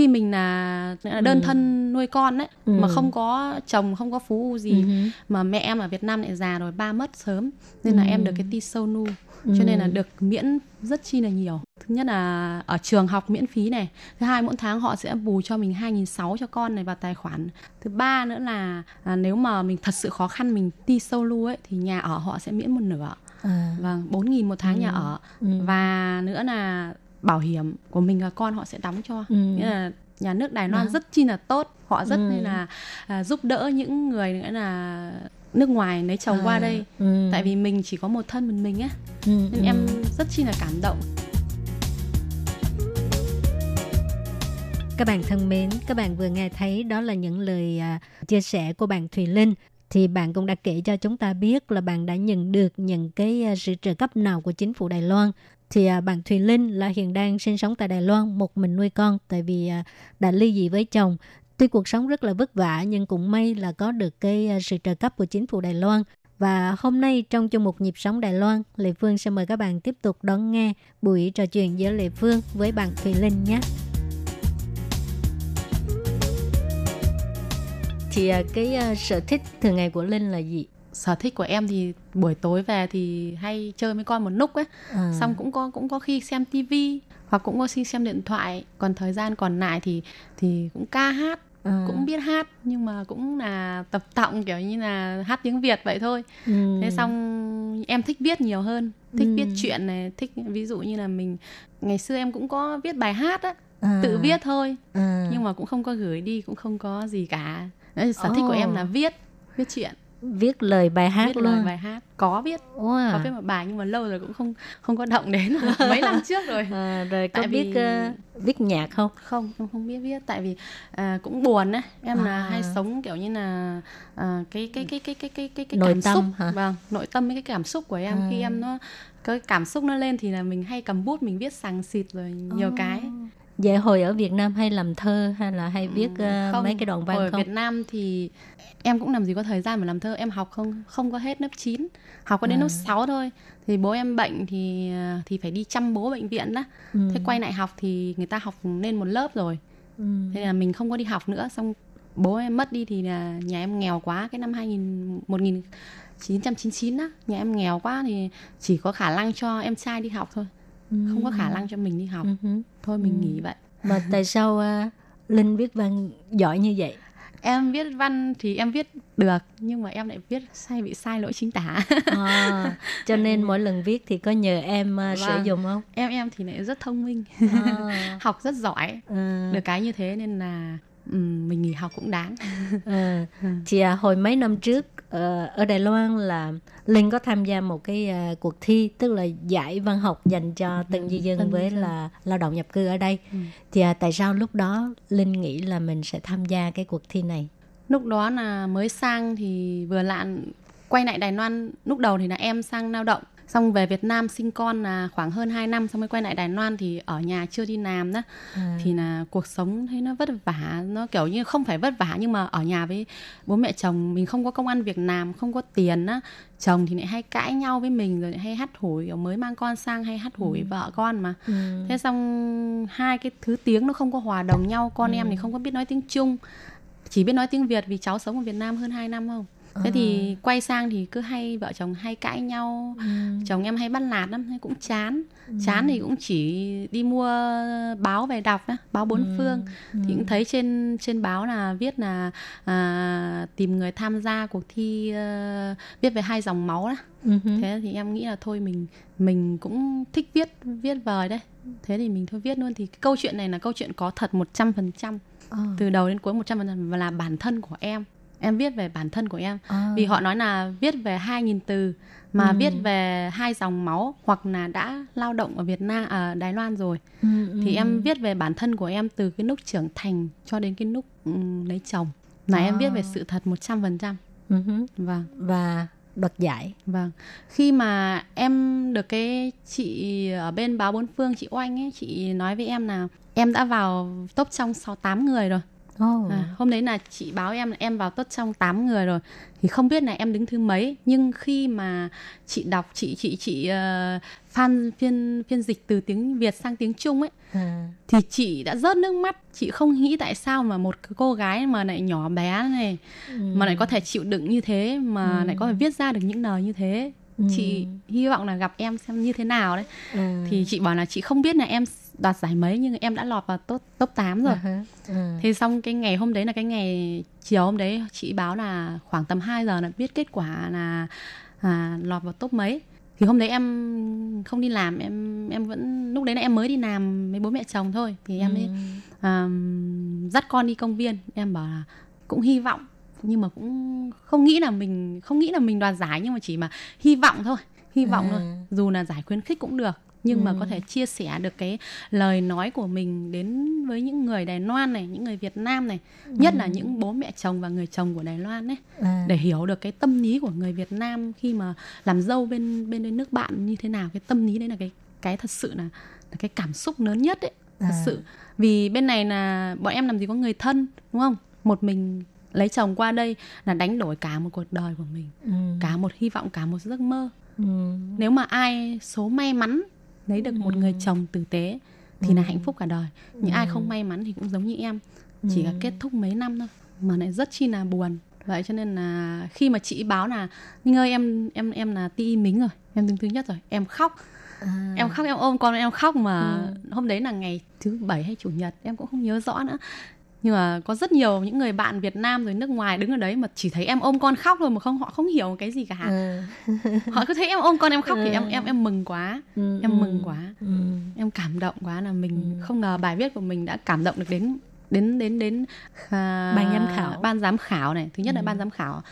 E: khi mình là đơn thân nuôi con đấy
B: Ừ.
E: mà không có chồng không có phú u gì mà mẹ em ở Việt Nam lại già rồi ba mất sớm nên là
B: Ừ.
E: em được cái ti sâu nu. Cho nên là được miễn rất chi là nhiều. Thứ nhất là ở trường học miễn phí này thứ hai mỗi tháng họ sẽ bù cho mình 2.600 cho con này vào tài khoản. Thứ ba nữa là à, nếu mà mình thật sự khó khăn mình ti sâu lu ấy thì nhà ở họ sẽ miễn một nửa.
B: À,
E: vâng 4.000 một tháng nhà ở.
B: Ừ.
E: và nữa là bảo hiểm của mình và con họ sẽ đóng cho
B: Ừ.
E: nghĩa là nhà nước Đài Loan rất chi là tốt họ rất
B: Ừ.
E: nên là à, giúp đỡ những người nữa là nước ngoài lấy chồng qua
B: À,
E: đây
B: ừ.
E: tại vì mình chỉ có một thân một mình á
B: Ừ,
E: nên
B: ừ.
E: em rất chi là cảm động
B: Các bạn thân mến, các bạn vừa nghe thấy đó là những lời à, chia sẻ của bạn Thùy Linh. Thì bạn cũng đã kể cho chúng ta biết là bạn đã nhận được những cái à, sự trợ cấp nào của chính phủ Đài Loan. Thì à, bạn Thùy Linh là hiện đang sinh sống tại Đài Loan một mình nuôi con tại vì à, đã ly dị với chồng. Tuy cuộc sống rất là vất vả nhưng cũng may là có được cái à, sự trợ cấp của chính phủ Đài Loan. Và hôm nay trong chương mục Nhịp sống Đài Loan, Lệ Phương sẽ mời các bạn tiếp tục đón nghe buổi trò chuyện giữa Lệ Phương với bạn Thùy Linh nhé. Thì à, cái à, sở thích thường ngày của Linh là gì?
E: Sở thích của em thì buổi tối về thì hay chơi với con một lúc ấy
B: À.
E: xong cũng có cũng có khi xem tivi hoặc cũng có khi xem điện thoại còn thời gian còn lại thì thì cũng ca hát
B: À.
E: cũng biết hát nhưng mà cũng là tập tọng kiểu như là hát tiếng Việt vậy thôi
B: Ừ.
E: thế xong em thích viết nhiều hơn thích
B: Ừ.
E: viết chuyện này thích ví dụ như là mình ngày xưa em cũng có viết bài hát á
B: À.
E: tự viết thôi
B: À.
E: nhưng mà cũng không có gửi đi cũng không có gì cả Đấy, sở thích của em là viết viết chuyện
B: viết lời bài hát
E: viết
B: luôn.
E: lời bài hát có viết
B: wow. À?
E: có viết một bài nhưng mà lâu rồi cũng không không có động đến *laughs* mấy năm trước rồi *laughs*
B: à, rồi có
E: tại
B: biết
E: vì...
B: uh, viết nhạc không
E: không không không biết viết tại vì uh, cũng buồn á em
B: à.
E: là hay sống kiểu như là uh, cái cái cái cái cái cái cái, cái
B: nội tâm,
E: xúc
B: hả?
E: vâng nội tâm với cái cảm xúc của em
B: à.
E: khi em nó cái cảm xúc nó lên thì là mình hay cầm bút mình viết sằng xịt rồi nhiều
B: oh.
E: cái
B: Vậy hồi ở Việt Nam hay làm thơ hay là hay ừ. viết
E: uh,
B: mấy cái đoạn văn
E: không ở Việt Nam thì em cũng làm gì có thời gian mà làm thơ. Em học không không có hết lớp 9 học có đến
B: À.
E: lớp 6 thôi. Thì bố em bệnh thì thì phải đi chăm bố bệnh viện đó.
B: Ừ.
E: thế quay lại học thì người ta học lên một lớp rồi.
B: Ừ.
E: thế là mình không có đi học nữa. Xong bố em mất đi thì là nhà em nghèo quá. Cái năm 2000 1999 á nhà em nghèo quá thì chỉ có khả năng cho em trai đi học thôi. Không có khả năng cho mình đi học.
B: Ừ
E: thôi mình nghỉ vậy.
B: Mà tại sao ờ, Linh viết văn giỏi như vậy?
E: Em viết văn thì em viết được nhưng mà em lại viết sai bị sai lỗi chính tả
B: À, cho nên mỗi lần viết thì có nhờ em sử
E: Vâng.
B: dụng không?
E: em em thì lại rất thông minh
B: À, *laughs*
E: học rất giỏi
B: à,
E: được cái như thế nên là mình nghỉ học cũng đáng
B: à. Thì à, hồi mấy năm trước ở Đài Loan là Linh có tham gia một cái à, cuộc thi tức là giải văn học dành cho tân di dân
E: tân
B: với
E: dân.
B: là lao động nhập cư ở đây.
E: Ừ.
B: Thì à, tại sao lúc đó Linh nghĩ là mình sẽ tham gia cái cuộc thi này?
E: lúc đó là mới sang thì vừa lạn quay lại Đài Loan lúc đầu thì là em sang lao động xong về Việt Nam sinh con là khoảng hơn 2 năm xong mới quay lại Đài Loan thì ở nhà chưa đi làm đó.
B: À.
E: thì là cuộc sống thấy nó vất vả nó kiểu như không phải vất vả nhưng mà ở nhà với bố mẹ chồng mình không có công ăn việc làm không có tiền á chồng thì lại hay cãi nhau với mình rồi lại hay hắt hủi kiểu mới mang con sang hay hắt hủi vợ con mà.
B: Ừ.
E: thế xong hai cái thứ tiếng nó không có hòa đồng nhau con em thì không có biết nói tiếng Trung chỉ biết nói tiếng Việt vì cháu sống ở Việt Nam hơn 2 năm không thế thì quay sang thì cứ hay vợ chồng hay cãi nhau. Chồng em hay bắt nạt lắm hay cũng chán. Chán thì cũng chỉ đi mua báo về đọc á báo bốn phương. Thì cũng thấy trên trên báo là viết là à, tìm người tham gia cuộc thi ờ, viết về hai dòng máu đó.
B: Ừ
E: thế thì em nghĩ là thôi mình mình cũng thích viết viết vời đấy. Thế thì mình thôi viết luôn. Thì cái câu chuyện này là câu chuyện có thật 100%
B: Ờ.
E: từ đầu đến cuối 100% và là bản thân của em em viết về bản thân của em
B: À.
E: vì họ nói là viết về 2.000 từ mà
B: Ừ.
E: viết về hai dòng máu hoặc là đã lao động ở Việt Nam ở Đài Loan rồi
B: Ừ, ừ,
E: thì
B: ừ.
E: em viết về bản thân của em từ cái lúc trưởng thành cho đến cái lúc ừm, lấy chồng là em viết về
B: À.
E: sự thật 100%
B: Ừ hứ.
E: vâng
B: và đoạt giải
E: Vâng, khi mà em được cái chị ở bên báo bốn phương chị Oanh ấy, chị nói với em là em đã vào top trong 68 người rồi.
B: Oh.
E: À, hôm đấy là chị báo em em vào top trong 8 người rồi. Thì không biết là em đứng thứ mấy, nhưng khi mà chị đọc chị chị chị uh, fan phiên phiên dịch từ tiếng Việt sang tiếng Trung ấy
B: à.
E: thì chị đã rớt nước mắt chị không nghĩ tại sao mà một cô gái mà lại nhỏ bé này mà lại có thể chịu đựng như thế mà lại có thể viết ra được những lời như thế chị hy vọng là gặp em xem như thế nào đấy
B: À.
E: thì chị bảo là chị không biết là em đoạt giải mấy nhưng em đã lọt vào top top 8 rồi.
B: Hả. À.
E: Thế xong cái ngày hôm đấy là cái ngày chiều hôm đấy chị báo là khoảng tầm 2 giờ là biết kết quả là à, lọt vào top mấy. Thì hôm đấy em không đi làm em em vẫn lúc đấy là em mới đi làm với bố mẹ chồng thôi. Thì em ấy à, dắt con đi công viên. Em bảo là cũng hy vọng nhưng mà cũng không nghĩ là mình không nghĩ là mình đoạt giải nhưng mà chỉ mà hy vọng thôi hy vọng thôi. Dù là giải khuyến khích cũng được nhưng mà có thể chia sẻ được cái lời nói của mình đến với những người Đài Loan này, những người Việt Nam này, nhất là những bố mẹ chồng và người chồng của Đài Loan ấy
B: À.
E: để hiểu được cái tâm lý của người Việt Nam khi mà làm dâu bên bên nước bạn như thế nào, cái tâm lý đấy là cái cái thật sự là là cái cảm xúc lớn nhất ấy, thật
B: À.
E: sự. Vì bên này là bọn em làm gì có người thân, đúng không? Một mình lấy chồng qua đây là đánh đổi cả một cuộc đời của mình,
B: Ừ.
E: cả một hy vọng, cả một giấc mơ
B: Ừ.
E: nếu mà ai số may mắn lấy được một người chồng tử tế thì là hạnh phúc cả đời. Những ai không may mắn thì cũng giống như em chỉ là kết thúc mấy năm thôi mà lại rất chi là buồn. Vậy cho nên là khi mà chị báo là Ninh ơi em em em là ti mính rồi em đứng thứ nhất rồi em khóc.
B: À.
E: em khóc em ôm con em khóc mà hôm đấy là ngày thứ bảy hay chủ nhật em cũng không nhớ rõ nữa nhưng mà có rất nhiều những người bạn Việt Nam rồi nước ngoài đứng ở đấy mà chỉ thấy em ôm con khóc thôi mà không họ không hiểu cái gì cả.
B: À. *laughs*
E: họ cứ thấy em ôm con em khóc thì em em em mừng quá.
B: Ừ,
E: em
B: ừ.
E: mừng quá.
B: Ừ.
E: em cảm động quá là mình không ngờ bài viết của mình đã cảm động được đến đến đến đến à,
B: Ban giám khảo.
E: ban giám khảo này. Thứ nhất là ban giám khảo.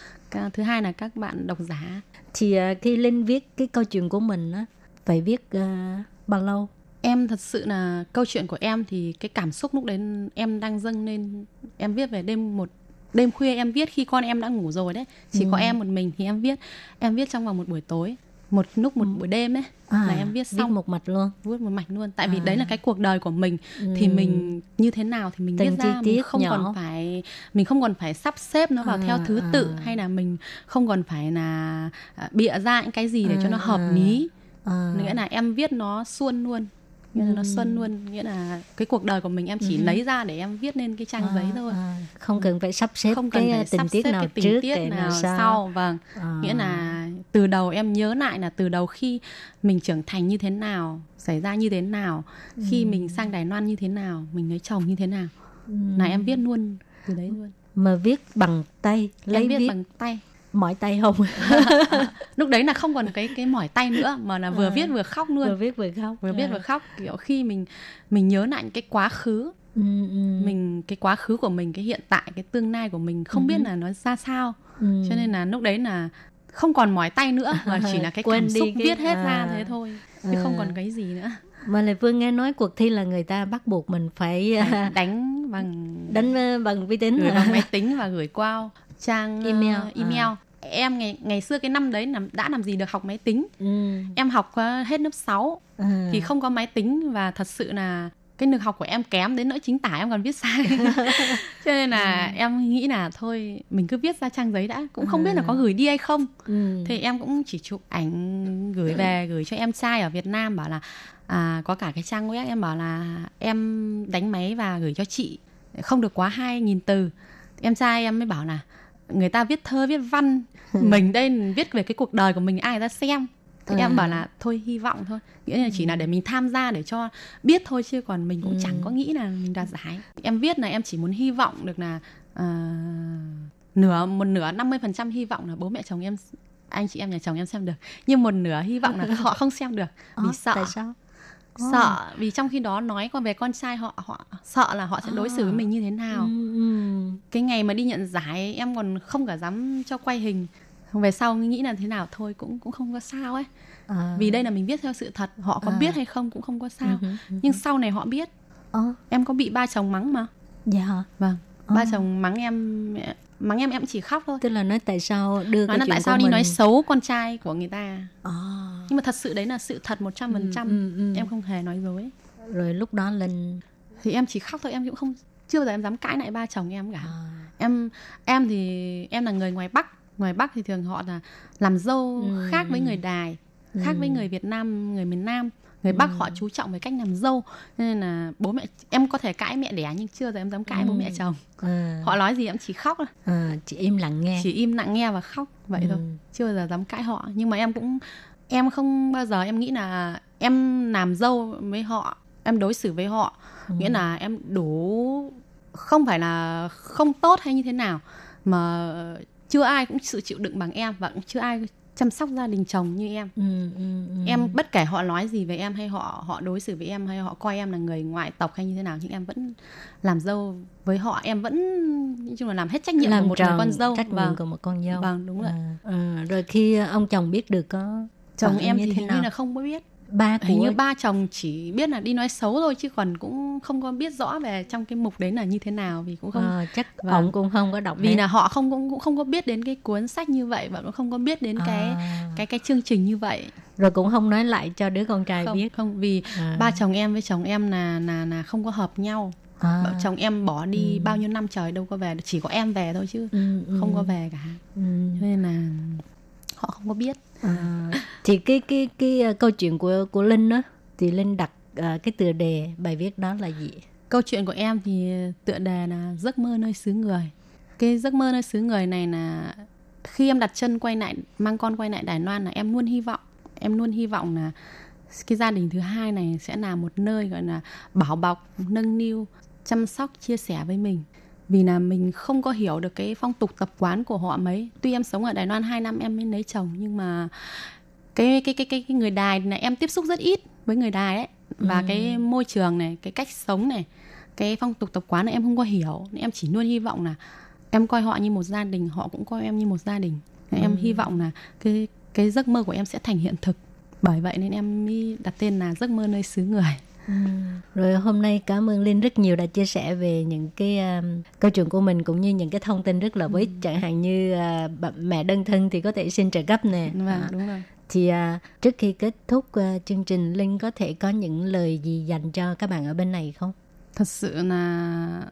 E: Thứ hai là các bạn độc giả.
B: Thì à, khi linh viết cái câu chuyện của mình á phải viết à, bao lâu
E: em thật sự là câu chuyện của em thì cái cảm xúc lúc đấy em đang dâng lên em viết về đêm một đêm khuya em viết khi con em đã ngủ rồi đấy chỉ có em một mình thì em viết em viết trong vòng một buổi tối một lúc một buổi đêm ấy là em viết xong
B: một mạch luôn
E: viết một mạch luôn tại vì
B: À.
E: đấy là cái cuộc đời của mình thì
B: Ừ.
E: mình như thế nào thì mình
B: Từng
E: viết ra mình không
B: nhỏ.
E: còn phải mình không còn phải sắp xếp nó vào
B: À,
E: theo thứ tự
B: à.
E: hay là mình không còn phải là à, bịa ra những cái gì để cho nó
B: À,
E: hợp
B: à.
E: lý
B: à.
E: nghĩa là em viết nó xuân luôn nghĩa là nó xuân luôn nghĩa là cái cuộc đời của mình em chỉ lấy ra để em viết lên cái trang giấy thôi.
B: à, không cần phải sắp xếp
E: không cần
B: cái
E: phải
B: à, tình
E: sắp
B: tiết
E: xếp
B: nào
E: cái tình
B: trước
E: tiết nào
B: sau,
E: sau vâng.
B: À.
E: nghĩa là từ đầu em nhớ lại là từ đầu khi mình trưởng thành như thế nào xảy ra như thế nào khi
B: Ừ.
E: mình sang Đài Loan như thế nào mình lấy chồng như thế nào. Là em viết luôn từ đấy luôn.
B: Mà viết bằng tay lấy
E: em viết,
B: viết
E: bằng tay
B: mỏi tay không *laughs*
E: lúc đấy là không còn cái cái mỏi tay nữa mà là vừa viết vừa khóc luôn
B: vừa viết vừa khóc
E: vừa viết
B: À.
E: vừa khóc kiểu khi mình mình nhớ lại cái quá khứ
B: ừ, ừ.
E: mình cái quá khứ của mình cái hiện tại cái tương lai của mình không biết là nó ra sao
B: Ừ.
E: cho nên là lúc đấy là không còn mỏi tay nữa mà *laughs* chỉ là cái
B: Quên
E: cảm
B: đi
E: xúc
B: cái-
E: viết hết ra
B: à.
E: thế thôi chứ không còn cái gì nữa
B: mà lại Phương nghe nói cuộc thi là người ta bắt buộc mình phải, à,
E: đánh bằng
B: đánh ờ, bằng vi tính hả?
E: bằng máy *laughs* tính và gửi qua trang ờ,
B: Email.
E: email
B: À.
E: em ngày ngày xưa cái năm đấy làm đã làm gì được học máy tính
B: ừ.
E: em học ờ, hết lớp 6
B: à.
E: thì không có máy tính và thật sự là cái lực học của em kém đến nỗi chính tả em còn viết sai *laughs* cho nên là
B: Ừ.
E: em nghĩ là thôi mình cứ viết ra trang giấy đã cũng không biết là có gửi đi hay không
B: ừ.
E: thì em cũng chỉ chụp ảnh gửi về gửi cho em trai ở Việt Nam bảo là à, có cả cái trang web em bảo là em đánh máy và gửi cho chị không được quá 2.000 từ em trai em mới bảo là người ta viết thơ viết văn *laughs* mình đây viết về cái cuộc đời của mình ai người ta xem. Thì
B: À.
E: em bảo là thôi hy vọng thôi. Nghĩa là chỉ là để mình tham gia để cho biết thôi chứ còn mình cũng
B: Ừ.
E: chẳng có nghĩ là mình đoạt giải. Em viết là em chỉ muốn hy vọng được là à, nửa một nửa 50% hy vọng là bố mẹ chồng em anh chị em nhà chồng em xem được. Nhưng một nửa hy vọng là *laughs* họ không xem được vì
B: Ờ,
E: sợ.
B: tại sao
E: sợ vì trong khi đó nói còn về con trai họ họ sợ là họ sẽ đối xử với mình như thế nào
B: ừ. Ừ.
E: cái ngày mà đi nhận giải em còn không cả dám cho quay hình về sau nghĩ là thế nào thôi cũng cũng không có sao ấy
B: À.
E: vì đây là mình viết theo sự thật họ có
B: À.
E: biết hay không cũng không có sao
B: Ừ
E: nhưng sau này họ biết
B: Ờ,
E: em có bị ba chồng mắng mà
B: dạ
E: vâng ba
B: Ờ.
E: chồng mắng em mắng em em chỉ khóc thôi
B: tức là nói tại sao đưa
E: nói là tại sao đi
B: mình...
E: nói xấu con trai của người ta
B: à.
E: nhưng mà thật sự đấy là sự thật 100% phần trăm
B: Ừ, ừ, ừ.
E: em không hề nói dối
B: rồi lúc đó linh
E: thì em chỉ khóc thôi em cũng không chưa bao giờ em dám cãi lại ba chồng em cả
B: à.
E: em em thì em là người ngoài bắc ngoài bắc thì thường họ là làm dâu
B: Ừ.
E: khác với người đài khác với
B: Ừ.
E: người việt nam người miền nam người bắc
B: Ừ.
E: họ chú trọng về cách làm dâu nên là bố mẹ em có thể cãi mẹ đẻ nhưng chưa giờ em dám cãi bố
B: Ừ.
E: mẹ chồng
B: À.
E: họ nói gì em chỉ khóc thôi
B: à, chị im lặng nghe
E: chỉ im lặng nghe và khóc vậy
B: Ừ.
E: thôi chưa giờ dám cãi họ nhưng mà em cũng em không bao giờ em nghĩ là em làm dâu với họ em đối xử với họ
B: Ừ.
E: nghĩa là em đủ không phải là không tốt hay như thế nào mà chưa ai cũng sự chịu đựng bằng em và cũng chưa ai chăm sóc gia đình chồng như em.
B: Ừ, ừ, ừ.
E: em bất kể họ nói gì về em hay họ họ đối xử với em hay họ coi em là người ngoại tộc hay như thế nào nhưng em vẫn làm dâu với họ. Em vẫn nói chung là làm hết trách nhiệm
B: làm
E: của một con dâu.
B: trách nhiệm
E: vâng.
B: của một con dâu.
E: Vâng đúng rồi.
B: À, à, rồi khi ông chồng biết được có
E: chồng em
B: như
E: thì
B: thế
E: hình
B: nào?
E: như là không có biết
B: ba
E: hình như ba chồng chỉ biết là đi nói xấu thôi chứ còn cũng không có biết rõ về trong cái mục đấy là như thế nào vì cũng không
B: Ờ, chắc
E: Vâng.
B: ông cũng không có đọc
E: vì
B: hết.
E: là họ không cũng cũng không có biết đến cái cuốn sách như vậy và cũng không có biết đến cái
B: À.
E: cái cái chương trình như vậy
B: rồi cũng không nói lại cho đứa con trai
E: không
B: biết
E: không vì
B: À.
E: ba chồng em với chồng em là là là không có hợp nhau
B: à.
E: Chồng em bỏ đi bao nhiêu năm trời đâu có về chỉ có em về thôi chứ
B: ừ, ừ,
E: không có về cả
B: ừ.
E: nên là họ không có biết
B: À, thì cái cái cái ờ, câu chuyện của của linh đó thì linh đặt uh, cái tựa đề bài viết đó là gì?
E: Câu chuyện của em thì tựa đề là giấc mơ nơi xứ người. Cái giấc mơ nơi xứ người này là khi em đặt chân quay lại mang con quay lại đài loan là em luôn hy vọng em luôn hy vọng là cái gia đình thứ hai này sẽ là một nơi gọi là bảo bọc nâng niu chăm sóc chia sẻ với mình vì là mình không có hiểu được cái phong tục tập quán của họ mấy. Tuy em sống ở đài loan 2 năm em mới lấy chồng nhưng mà cái cái cái cái, cái người đài này em tiếp xúc rất ít với người đài ấy. Và cái môi trường này cái cách sống này cái phong tục tập quán này em không có hiểu. Nên em chỉ luôn hy vọng là em coi họ như một gia đình họ cũng coi em như một gia đình. Nên em hy vọng là cái cái giấc mơ của em sẽ thành hiện thực. Bởi vậy nên em mới đặt tên là giấc mơ nơi xứ người
B: rồi hôm nay cảm ơn linh rất nhiều đã chia sẻ về những cái um, câu chuyện của mình cũng như những cái thông tin rất là bổ ích. Chẳng hạn như uh, mẹ đơn thân thì có thể xin trợ cấp nè.
E: Vâng
B: À,
E: đúng rồi.
B: Thì à, trước khi kết thúc à, chương trình linh có thể có những lời gì dành cho các bạn ở bên này không?
E: Thật sự là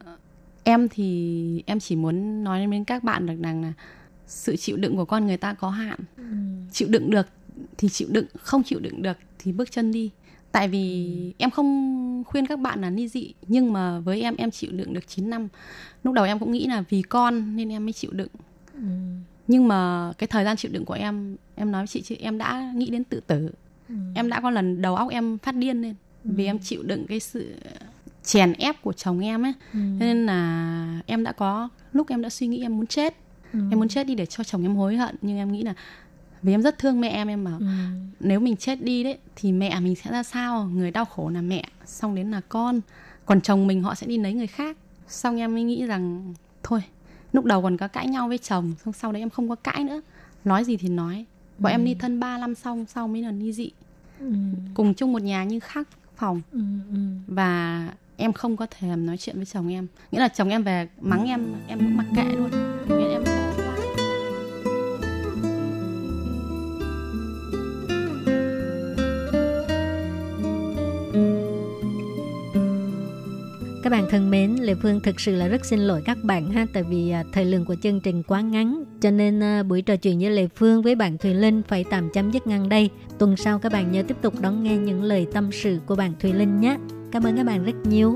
E: em thì em chỉ muốn nói đến các bạn được rằng là sự chịu đựng của con người ta có hạn. Chịu đựng được thì chịu đựng không chịu đựng được thì bước chân đi tại vì em không khuyên các bạn là ly dị nhưng mà với em em chịu đựng được 9 năm. Lúc đầu em cũng nghĩ là vì con nên em mới chịu đựng. Nhưng mà cái thời gian chịu đựng của em em nói với chị chứ em đã nghĩ đến tự tử. Em đã có lần đầu óc em phát điên lên vì em chịu đựng cái sự chèn ép của chồng em ấy. Thế nên là em đã có lúc em đã suy nghĩ em muốn chết em muốn chết đi để cho chồng em hối hận nhưng em nghĩ là vì em rất thương mẹ em em bảo nếu mình chết đi đấy thì mẹ mình sẽ ra sao? Người đau khổ là mẹ xong đến là con. Còn chồng mình họ sẽ đi lấy người khác. Xong em mới nghĩ rằng thôi lúc đầu còn có cãi nhau với chồng xong sau đấy em không có cãi nữa. Nói gì thì nói. Bọn em ly thân 3 năm xong sau mới là ly dị. Cùng chung một nhà nhưng khác phòng. Và em không có thèm nói chuyện với chồng em. Nghĩa là chồng em về mắng em em cũng mặc kệ luôn. Nghĩa là em
F: Các bạn thân mến, Lê Phương thực sự là rất xin lỗi các bạn ha, tại vì à, thời lượng của chương trình quá ngắn, cho nên à, buổi trò chuyện với Lê Phương với bạn Thùy Linh phải tạm chấm dứt ngang đây. Tuần sau các bạn nhớ tiếp tục đón nghe những lời tâm sự của bạn Thùy Linh nhé. Cảm ơn các bạn rất nhiều.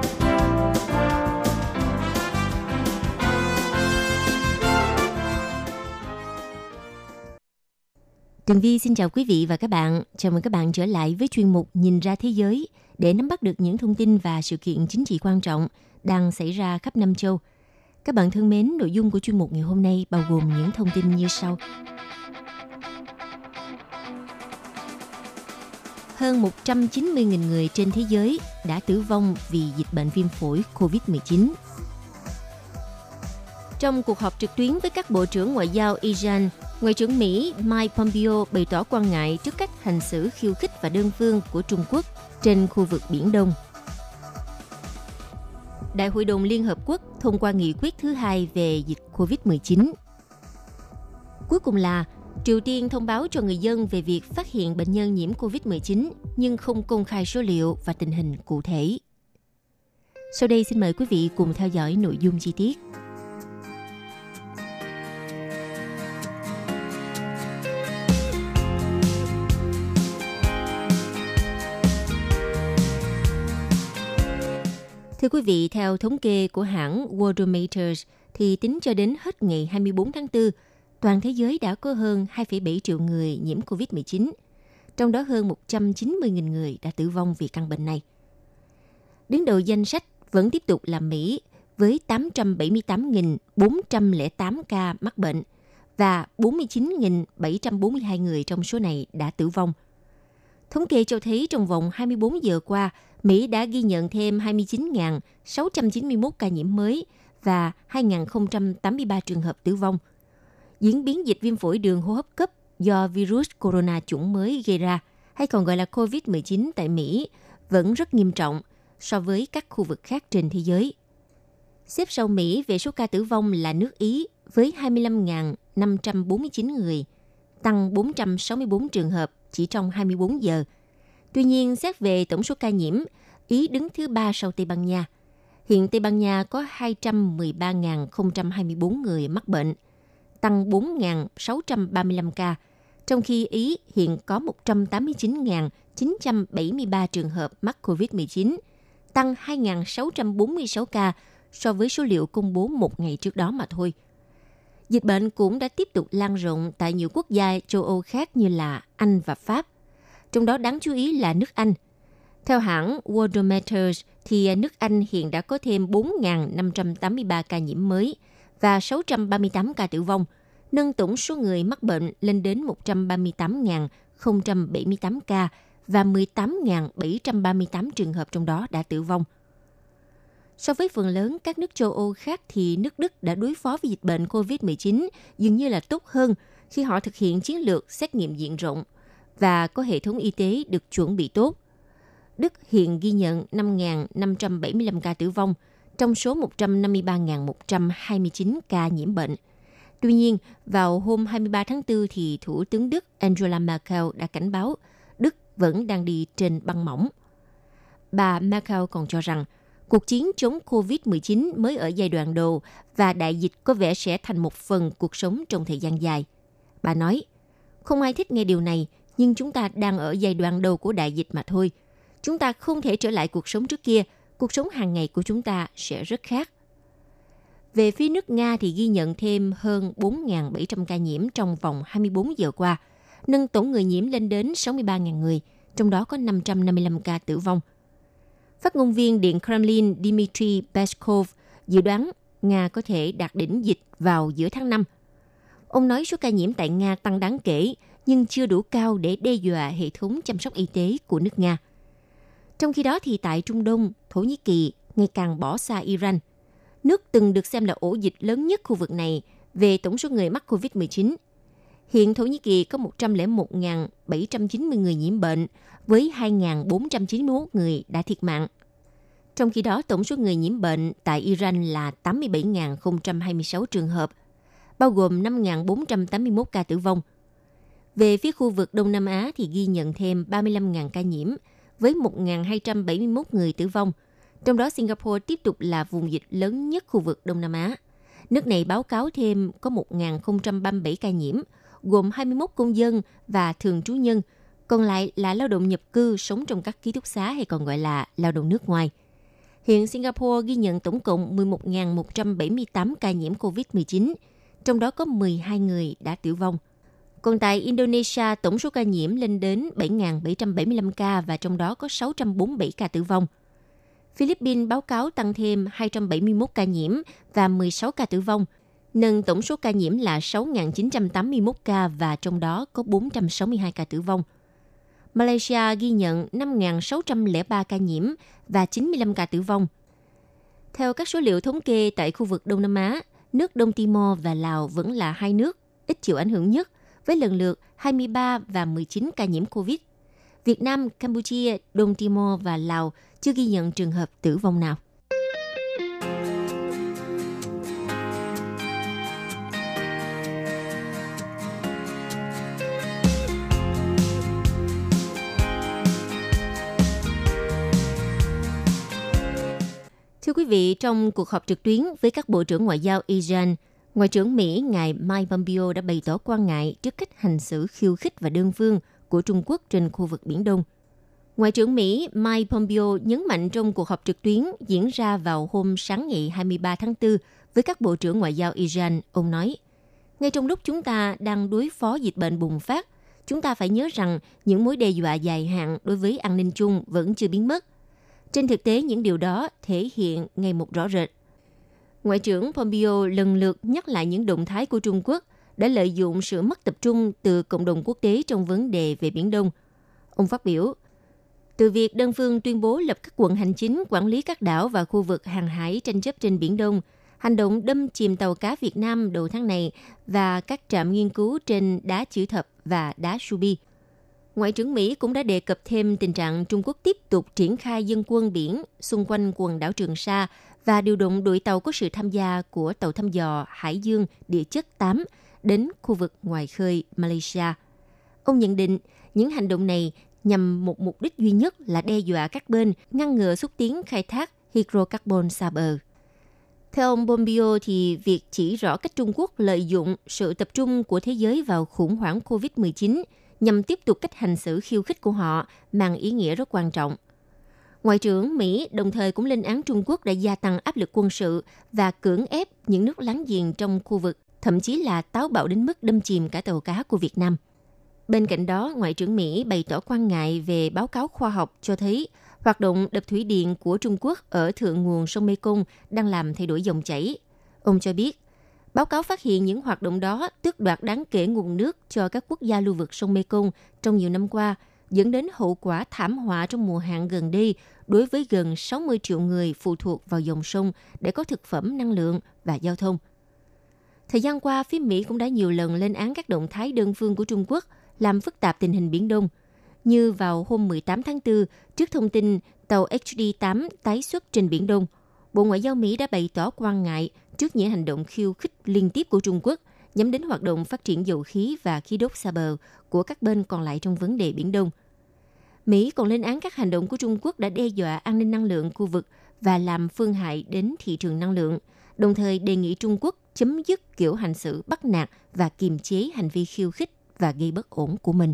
G: Tường Vi xin chào quý vị và các bạn. Chào mừng các bạn trở lại với chuyên mục Nhìn ra thế giới để nắm bắt được những thông tin và sự kiện chính trị quan trọng đang xảy ra khắp năm châu. Các bạn thân mến, nội dung của chuyên mục ngày hôm nay bao gồm những thông tin như sau. Hơn 190.000 người trên thế giới đã tử vong vì dịch bệnh viêm phổi COVID-19. Trong cuộc họp trực tuyến với các bộ trưởng ngoại giao Iran, Ngoại trưởng Mỹ Mike Pompeo bày tỏ quan ngại trước cách hành xử khiêu khích và đơn phương của Trung Quốc trên khu vực Biển Đông. Đại hội đồng Liên Hợp Quốc thông qua nghị quyết thứ hai về dịch COVID-19. Cuối cùng là Triều Tiên thông báo cho người dân về việc phát hiện bệnh nhân nhiễm COVID-19 nhưng không công khai số liệu và tình hình cụ thể. Sau đây xin mời quý vị cùng theo dõi nội dung chi tiết. Thưa quý vị, theo thống kê của hãng Worldometers, thì tính cho đến hết ngày 24 tháng 4, toàn thế giới đã có hơn 2,7 triệu người nhiễm COVID-19, trong đó hơn 190.000 người đã tử vong vì căn bệnh này. Đứng đầu danh sách vẫn tiếp tục là Mỹ với 878.408 ca mắc bệnh và 49.742 người trong số này đã tử vong. Thống kê cho thấy trong vòng 24 giờ qua, Mỹ đã ghi nhận thêm 29.691 ca nhiễm mới và 2.083 trường hợp tử vong. Diễn biến dịch viêm phổi đường hô hấp cấp do virus corona chủng mới gây ra, hay còn gọi là COVID-19 tại Mỹ, vẫn rất nghiêm trọng so với các khu vực khác trên thế giới. Xếp sau Mỹ về số ca tử vong là nước Ý với 25.549 người, tăng 464 trường hợp chỉ trong 24 giờ – Tuy nhiên, xét về tổng số ca nhiễm, Ý đứng thứ ba sau Tây Ban Nha. Hiện Tây Ban Nha có 213.024 người mắc bệnh, tăng 4.635 ca, trong khi Ý hiện có 189.973 trường hợp mắc COVID-19, tăng 2.646 ca so với số liệu công bố một ngày trước đó mà thôi. Dịch bệnh cũng đã tiếp tục lan rộng tại nhiều quốc gia châu Âu khác như là Anh và Pháp – trong đó đáng chú ý là nước Anh. Theo hãng Worldometers, thì nước Anh hiện đã có thêm 4.583 ca nhiễm mới và 638 ca tử vong, nâng tổng số người mắc bệnh lên đến 138.078 ca và 18.738 trường hợp trong đó đã tử vong. So với phần lớn các nước châu Âu khác thì nước Đức đã đối phó với dịch bệnh COVID-19 dường như là tốt hơn khi họ thực hiện chiến lược xét nghiệm diện rộng – và có hệ thống y tế được chuẩn bị tốt. Đức hiện ghi nhận 5.575 ca tử vong trong số 153.129 ca nhiễm bệnh. Tuy nhiên, vào hôm 23 tháng 4 thì Thủ tướng Đức Angela Merkel đã cảnh báo Đức vẫn đang đi trên băng mỏng. Bà Merkel còn cho rằng cuộc chiến chống COVID-19 mới ở giai đoạn đầu và đại dịch có vẻ sẽ thành một phần cuộc sống trong thời gian dài. Bà nói, Không ai thích nghe điều này, nhưng chúng ta đang ở giai đoạn đầu của đại dịch mà thôi. Chúng ta không thể trở lại cuộc sống trước kia, cuộc sống hàng ngày của chúng ta sẽ rất khác. Về phía nước Nga thì ghi nhận thêm hơn 4.700 ca nhiễm trong vòng 24 giờ qua, nâng tổng người nhiễm lên đến 63.000 người, trong đó có 555 ca tử vong. Phát ngôn viên Điện Kremlin Dmitry Peskov dự đoán Nga có thể đạt đỉnh dịch vào giữa tháng 5. Ông nói số ca nhiễm tại Nga tăng đáng kể, nhưng chưa đủ cao để đe dọa hệ thống chăm sóc y tế của nước Nga. Trong khi đó thì tại Trung Đông, Thổ Nhĩ Kỳ ngày càng bỏ xa Iran. Nước từng được xem là ổ dịch lớn nhất khu vực này về tổng số người mắc COVID-19. Hiện Thổ Nhĩ Kỳ có 101.790 người nhiễm bệnh với 2.491 người đã thiệt mạng. Trong khi đó, tổng số người nhiễm bệnh tại Iran là 87.026 trường hợp, bao gồm 5.481 ca tử vong. Về phía khu vực Đông Nam Á thì ghi nhận thêm 35.000 ca nhiễm với 1.271 người tử vong. Trong đó Singapore tiếp tục là vùng dịch lớn nhất khu vực Đông Nam Á. Nước này báo cáo thêm có 1.037 ca nhiễm, gồm 21 công dân và thường trú nhân, còn lại là lao động nhập cư sống trong các ký túc xá hay còn gọi là lao động nước ngoài. Hiện Singapore ghi nhận tổng cộng 11.178 ca nhiễm COVID-19, trong đó có 12 người đã tử vong. Còn tại Indonesia, tổng số ca nhiễm lên đến 7.775 ca và trong đó có 647 ca tử vong. Philippines báo cáo tăng thêm 271 ca nhiễm và 16 ca tử vong, nâng tổng số ca nhiễm là 6.981 ca và trong đó có 462 ca tử vong. Malaysia ghi nhận 5.603 ca nhiễm và 95 ca tử vong. Theo các số liệu thống kê tại khu vực Đông Nam Á, nước Đông Timor và Lào vẫn là hai nước ít chịu ảnh hưởng nhất với lần lượt 23 và 19 ca nhiễm COVID. Việt Nam, Campuchia, Đông Timor và Lào chưa ghi nhận trường hợp tử vong nào. Thưa quý vị, trong cuộc họp trực tuyến với các bộ trưởng ngoại giao Iran, Ngoại trưởng Mỹ ngài Mike Pompeo đã bày tỏ quan ngại trước cách hành xử khiêu khích và đơn phương của Trung Quốc trên khu vực Biển Đông. Ngoại trưởng Mỹ Mike Pompeo nhấn mạnh trong cuộc họp trực tuyến diễn ra vào hôm sáng ngày 23 tháng 4 với các bộ trưởng ngoại giao Iran, ông nói, ngay trong lúc chúng ta đang đối phó dịch bệnh bùng phát, chúng ta phải nhớ rằng những mối đe dọa dài hạn đối với an ninh chung vẫn chưa biến mất. Trên thực tế, những điều đó thể hiện ngày một rõ rệt. Ngoại trưởng Pompeo lần lượt nhắc lại những động thái của Trung Quốc đã lợi dụng sự mất tập trung từ cộng đồng quốc tế trong vấn đề về Biển Đông. Ông phát biểu, từ việc đơn phương tuyên bố lập các quận hành chính quản lý các đảo và khu vực hàng hải tranh chấp trên Biển Đông, hành động đâm chìm tàu cá Việt Nam đầu tháng này và các trạm nghiên cứu trên đá chữ thập và đá Subi. Ngoại trưởng Mỹ cũng đã đề cập thêm tình trạng Trung Quốc tiếp tục triển khai dân quân biển xung quanh quần đảo Trường Sa và điều động đội tàu có sự tham gia của tàu thăm dò Hải dương địa chất 8 đến khu vực ngoài khơi Malaysia. Ông nhận định những hành động này nhằm một mục đích duy nhất là đe dọa các bên, ngăn ngừa xúc tiến khai thác hydrocarbon xa bờ. Theo ông Bombio thì việc chỉ rõ cách Trung Quốc lợi dụng sự tập trung của thế giới vào khủng hoảng COVID-19 nhằm tiếp tục cách hành xử khiêu khích của họ mang ý nghĩa rất quan trọng. Ngoại trưởng Mỹ đồng thời cũng lên án Trung Quốc đã gia tăng áp lực quân sự và cưỡng ép những nước láng giềng trong khu vực, thậm chí là táo bạo đến mức đâm chìm cả tàu cá của Việt Nam. Bên cạnh đó, Ngoại trưởng Mỹ bày tỏ quan ngại về báo cáo khoa học cho thấy hoạt động đập thủy điện của Trung Quốc ở thượng nguồn sông Mekong đang làm thay đổi dòng chảy. Ông cho biết, báo cáo phát hiện những hoạt động đó tước đoạt đáng kể nguồn nước cho các quốc gia lưu vực sông Mekong trong nhiều năm qua, dẫn đến hậu quả thảm họa trong mùa hạn gần đây đối với gần 60 triệu người phụ thuộc vào dòng sông để có thực phẩm, năng lượng và giao thông. Thời gian qua, phía Mỹ cũng đã nhiều lần lên án các động thái đơn phương của Trung Quốc làm phức tạp tình hình Biển Đông. Như vào hôm 18 tháng 4, trước thông tin tàu HD-8 tái xuất trên Biển Đông, Bộ Ngoại giao Mỹ đã bày tỏ quan ngại trước những hành động khiêu khích liên tiếp của Trung Quốc nhắm đến hoạt động phát triển dầu khí và khí đốt xa bờ của các bên còn lại trong vấn đề Biển Đông – Mỹ còn lên án các hành động của Trung Quốc đã đe dọa an ninh năng lượng khu vực và làm phương hại đến thị trường năng lượng, đồng thời đề nghị Trung Quốc chấm dứt kiểu hành xử bắt nạt và kiềm chế hành vi khiêu khích và gây bất ổn của mình.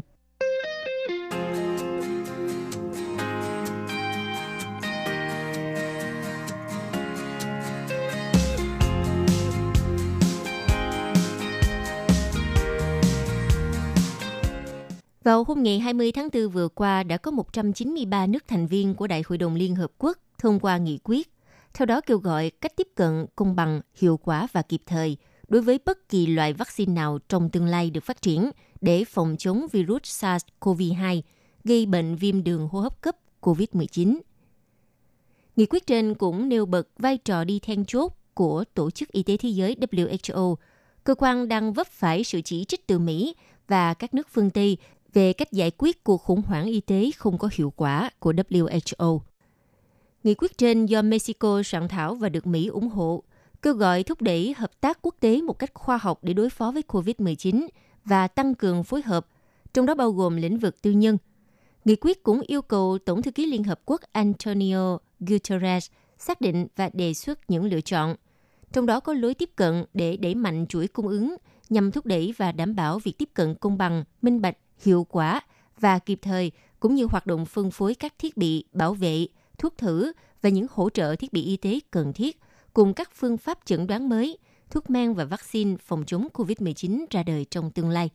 G: Vào hôm ngày 20 tháng 4 vừa qua đã có 193 nước thành viên của Đại hội đồng Liên Hợp Quốc thông qua nghị quyết, theo đó kêu gọi cách tiếp cận công bằng, hiệu quả và kịp thời đối với bất kỳ loại vaccine nào trong tương lai được phát triển để phòng chống virus SARS-CoV-2 gây bệnh viêm đường hô hấp cấp COVID-19. Nghị quyết trên cũng nêu bật vai trò đi then chốt của Tổ chức Y tế Thế giới WHO, cơ quan đang vấp phải sự chỉ trích từ Mỹ và các nước phương Tây về cách giải quyết cuộc khủng hoảng y tế không có hiệu quả của WHO. Nghị quyết trên do Mexico soạn thảo và được Mỹ ủng hộ, kêu gọi thúc đẩy hợp tác quốc tế một cách khoa học để đối phó với COVID-19 và tăng cường phối hợp, trong đó bao gồm lĩnh vực tư nhân. Nghị quyết cũng yêu cầu Tổng thư ký Liên Hợp Quốc Antonio Guterres xác định và đề xuất những lựa chọn, trong đó có lối tiếp cận để đẩy mạnh chuỗi cung ứng nhằm thúc đẩy và đảm bảo việc tiếp cận công bằng, minh bạch hiệu quả và kịp thời cũng như hoạt động phân phối các thiết bị bảo vệ, thuốc thử và những hỗ trợ thiết bị y tế cần thiết cùng các phương pháp chẩn đoán mới, thuốc men và vaccine phòng chống COVID-19 ra đời trong tương lai.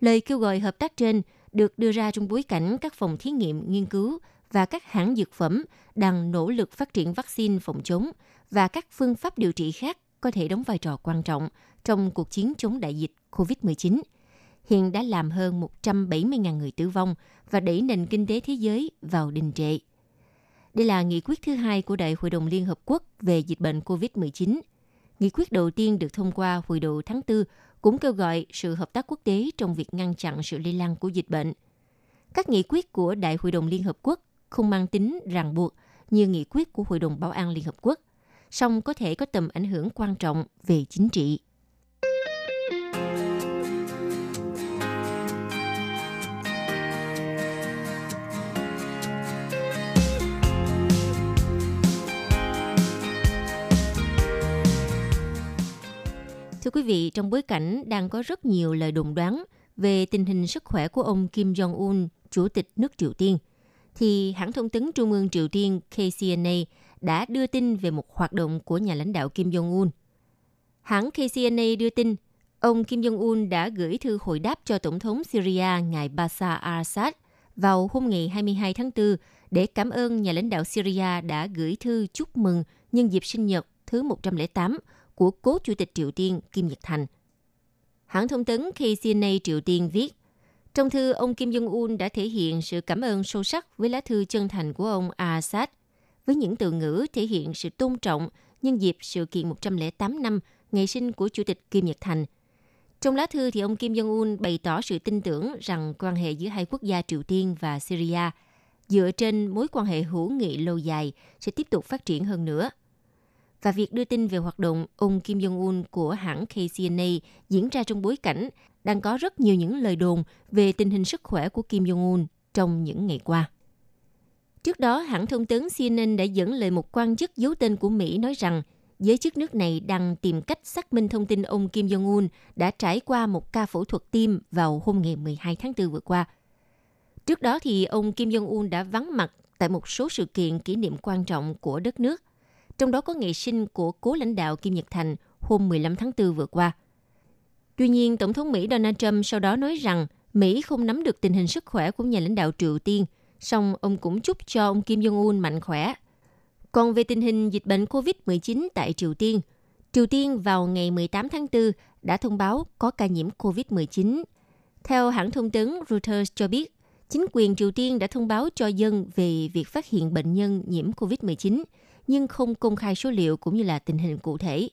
G: Lời kêu gọi hợp tác trên được đưa ra trong bối cảnh các phòng thí nghiệm nghiên cứu và các hãng dược phẩm đang nỗ lực phát triển vaccine phòng chống và các phương pháp điều trị khác có thể đóng vai trò quan trọng trong cuộc chiến chống đại dịch COVID-19 – hiện đã làm hơn 170.000 người tử vong và đẩy nền kinh tế thế giới vào đình trệ. Đây là nghị quyết thứ hai của Đại hội đồng Liên Hợp Quốc về dịch bệnh COVID-19. Nghị quyết đầu tiên được thông qua hồi đầu tháng 4 cũng kêu gọi sự hợp tác quốc tế trong việc ngăn chặn sự lây lan của dịch bệnh. Các nghị quyết của Đại hội đồng Liên Hợp Quốc không mang tính ràng buộc như nghị quyết của Hội đồng Bảo an Liên Hợp Quốc, song có thể có tầm ảnh hưởng quan trọng về chính trị. Thưa quý vị, trong bối cảnh đang có rất nhiều lời đồn đoán về tình hình sức khỏe của ông Kim Jong-un, Chủ tịch nước Triều Tiên, thì hãng thông tấn Trung ương Triều Tiên KCNA đã đưa tin về một hoạt động của nhà lãnh đạo Kim Jong-un. Hãng KCNA đưa tin, ông Kim Jong-un đã gửi thư hồi đáp cho Tổng thống Syria ngài Bashar al-Assad vào hôm ngày 22 tháng 4 để cảm ơn nhà lãnh đạo Syria đã gửi thư chúc mừng nhân dịp sinh nhật thứ 108 của cố chủ tịch Triều Tiên Kim Nhật Thành. Hãng thông tấn KCNA Triều Tiên viết, trong thư, ông Kim Jong-un đã thể hiện sự cảm ơn sâu sắc với lá thư chân thành của ông Assad, với những từ ngữ thể hiện sự tôn trọng nhân dịp sự kiện 108 năm ngày sinh của Chủ tịch Kim Nhật Thành. Trong lá thư thì ông Kim Jong-un bày tỏ sự tin tưởng rằng quan hệ giữa hai quốc gia Triều Tiên và Syria dựa trên mối quan hệ hữu nghị lâu dài sẽ tiếp tục phát triển hơn nữa – và việc đưa tin về hoạt động ông Kim Jong-un của hãng KCNA diễn ra trong bối cảnh đang có rất nhiều những lời đồn về tình hình sức khỏe của Kim Jong-un trong những ngày qua. Trước đó, hãng thông tấn CNN đã dẫn lời một quan chức giấu tên của Mỹ nói rằng giới chức nước này đang tìm cách xác minh thông tin ông Kim Jong-un đã trải qua một ca phẫu thuật tim vào hôm ngày 12 tháng 4 vừa qua. Trước đó thì ông Kim Jong-un đã vắng mặt tại một số sự kiện kỷ niệm quan trọng của đất nước trong đó có ngày sinh của cố lãnh đạo Kim Nhật Thành hôm 15 tháng 4 vừa qua. Tuy nhiên, Tổng thống Mỹ Donald Trump sau đó nói rằng Mỹ không nắm được tình hình sức khỏe của nhà lãnh đạo Triều Tiên, song ông cũng chúc cho ông Kim Jong-un mạnh khỏe. Còn về tình hình dịch bệnh COVID-19 tại Triều Tiên, Triều Tiên vào ngày 18 tháng 4 đã thông báo có ca nhiễm COVID-19. Theo hãng thông tấn Reuters cho biết, chính quyền Triều Tiên đã thông báo cho dân về việc phát hiện bệnh nhân nhiễm COVID-19 nhưng không công khai số liệu cũng như là tình hình cụ thể.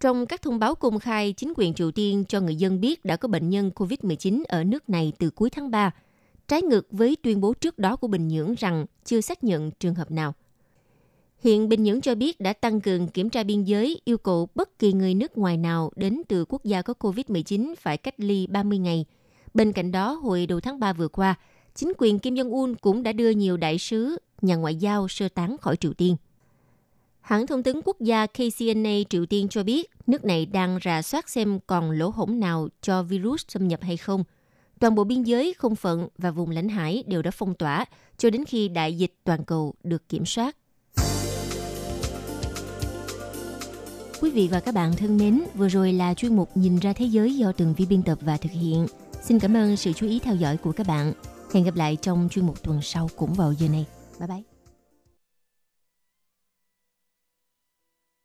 G: Trong các thông báo công khai, chính quyền Triều Tiên cho người dân biết đã có bệnh nhân COVID-19 ở nước này từ cuối tháng 3, trái ngược với tuyên bố trước đó của Bình Nhưỡng rằng chưa xác nhận trường hợp nào. Hiện Bình Nhưỡng cho biết đã tăng cường kiểm tra biên giới, yêu cầu bất kỳ người nước ngoài nào đến từ quốc gia có COVID-19 phải cách ly 30 ngày. Bên cạnh đó, hồi đầu tháng 3 vừa qua, chính quyền Kim Jong-un cũng đã đưa nhiều đại sứ, nhà ngoại giao sơ tán khỏi Triều Tiên. Hãng thông tấn quốc gia KCNA Triều Tiên cho biết nước này đang rà soát xem còn lỗ hổng nào cho virus xâm nhập hay không. Toàn bộ biên giới, không phận và vùng lãnh hải đều đã phong tỏa cho đến khi đại dịch toàn cầu được kiểm soát. Quý vị và các bạn thân mến, vừa rồi là chuyên mục Nhìn ra thế giới do Tường Vi biên tập và thực hiện. Xin cảm ơn sự chú ý theo dõi của các bạn. Hẹn gặp lại trong chuyên mục tuần sau cũng vào giờ này. Bye bye.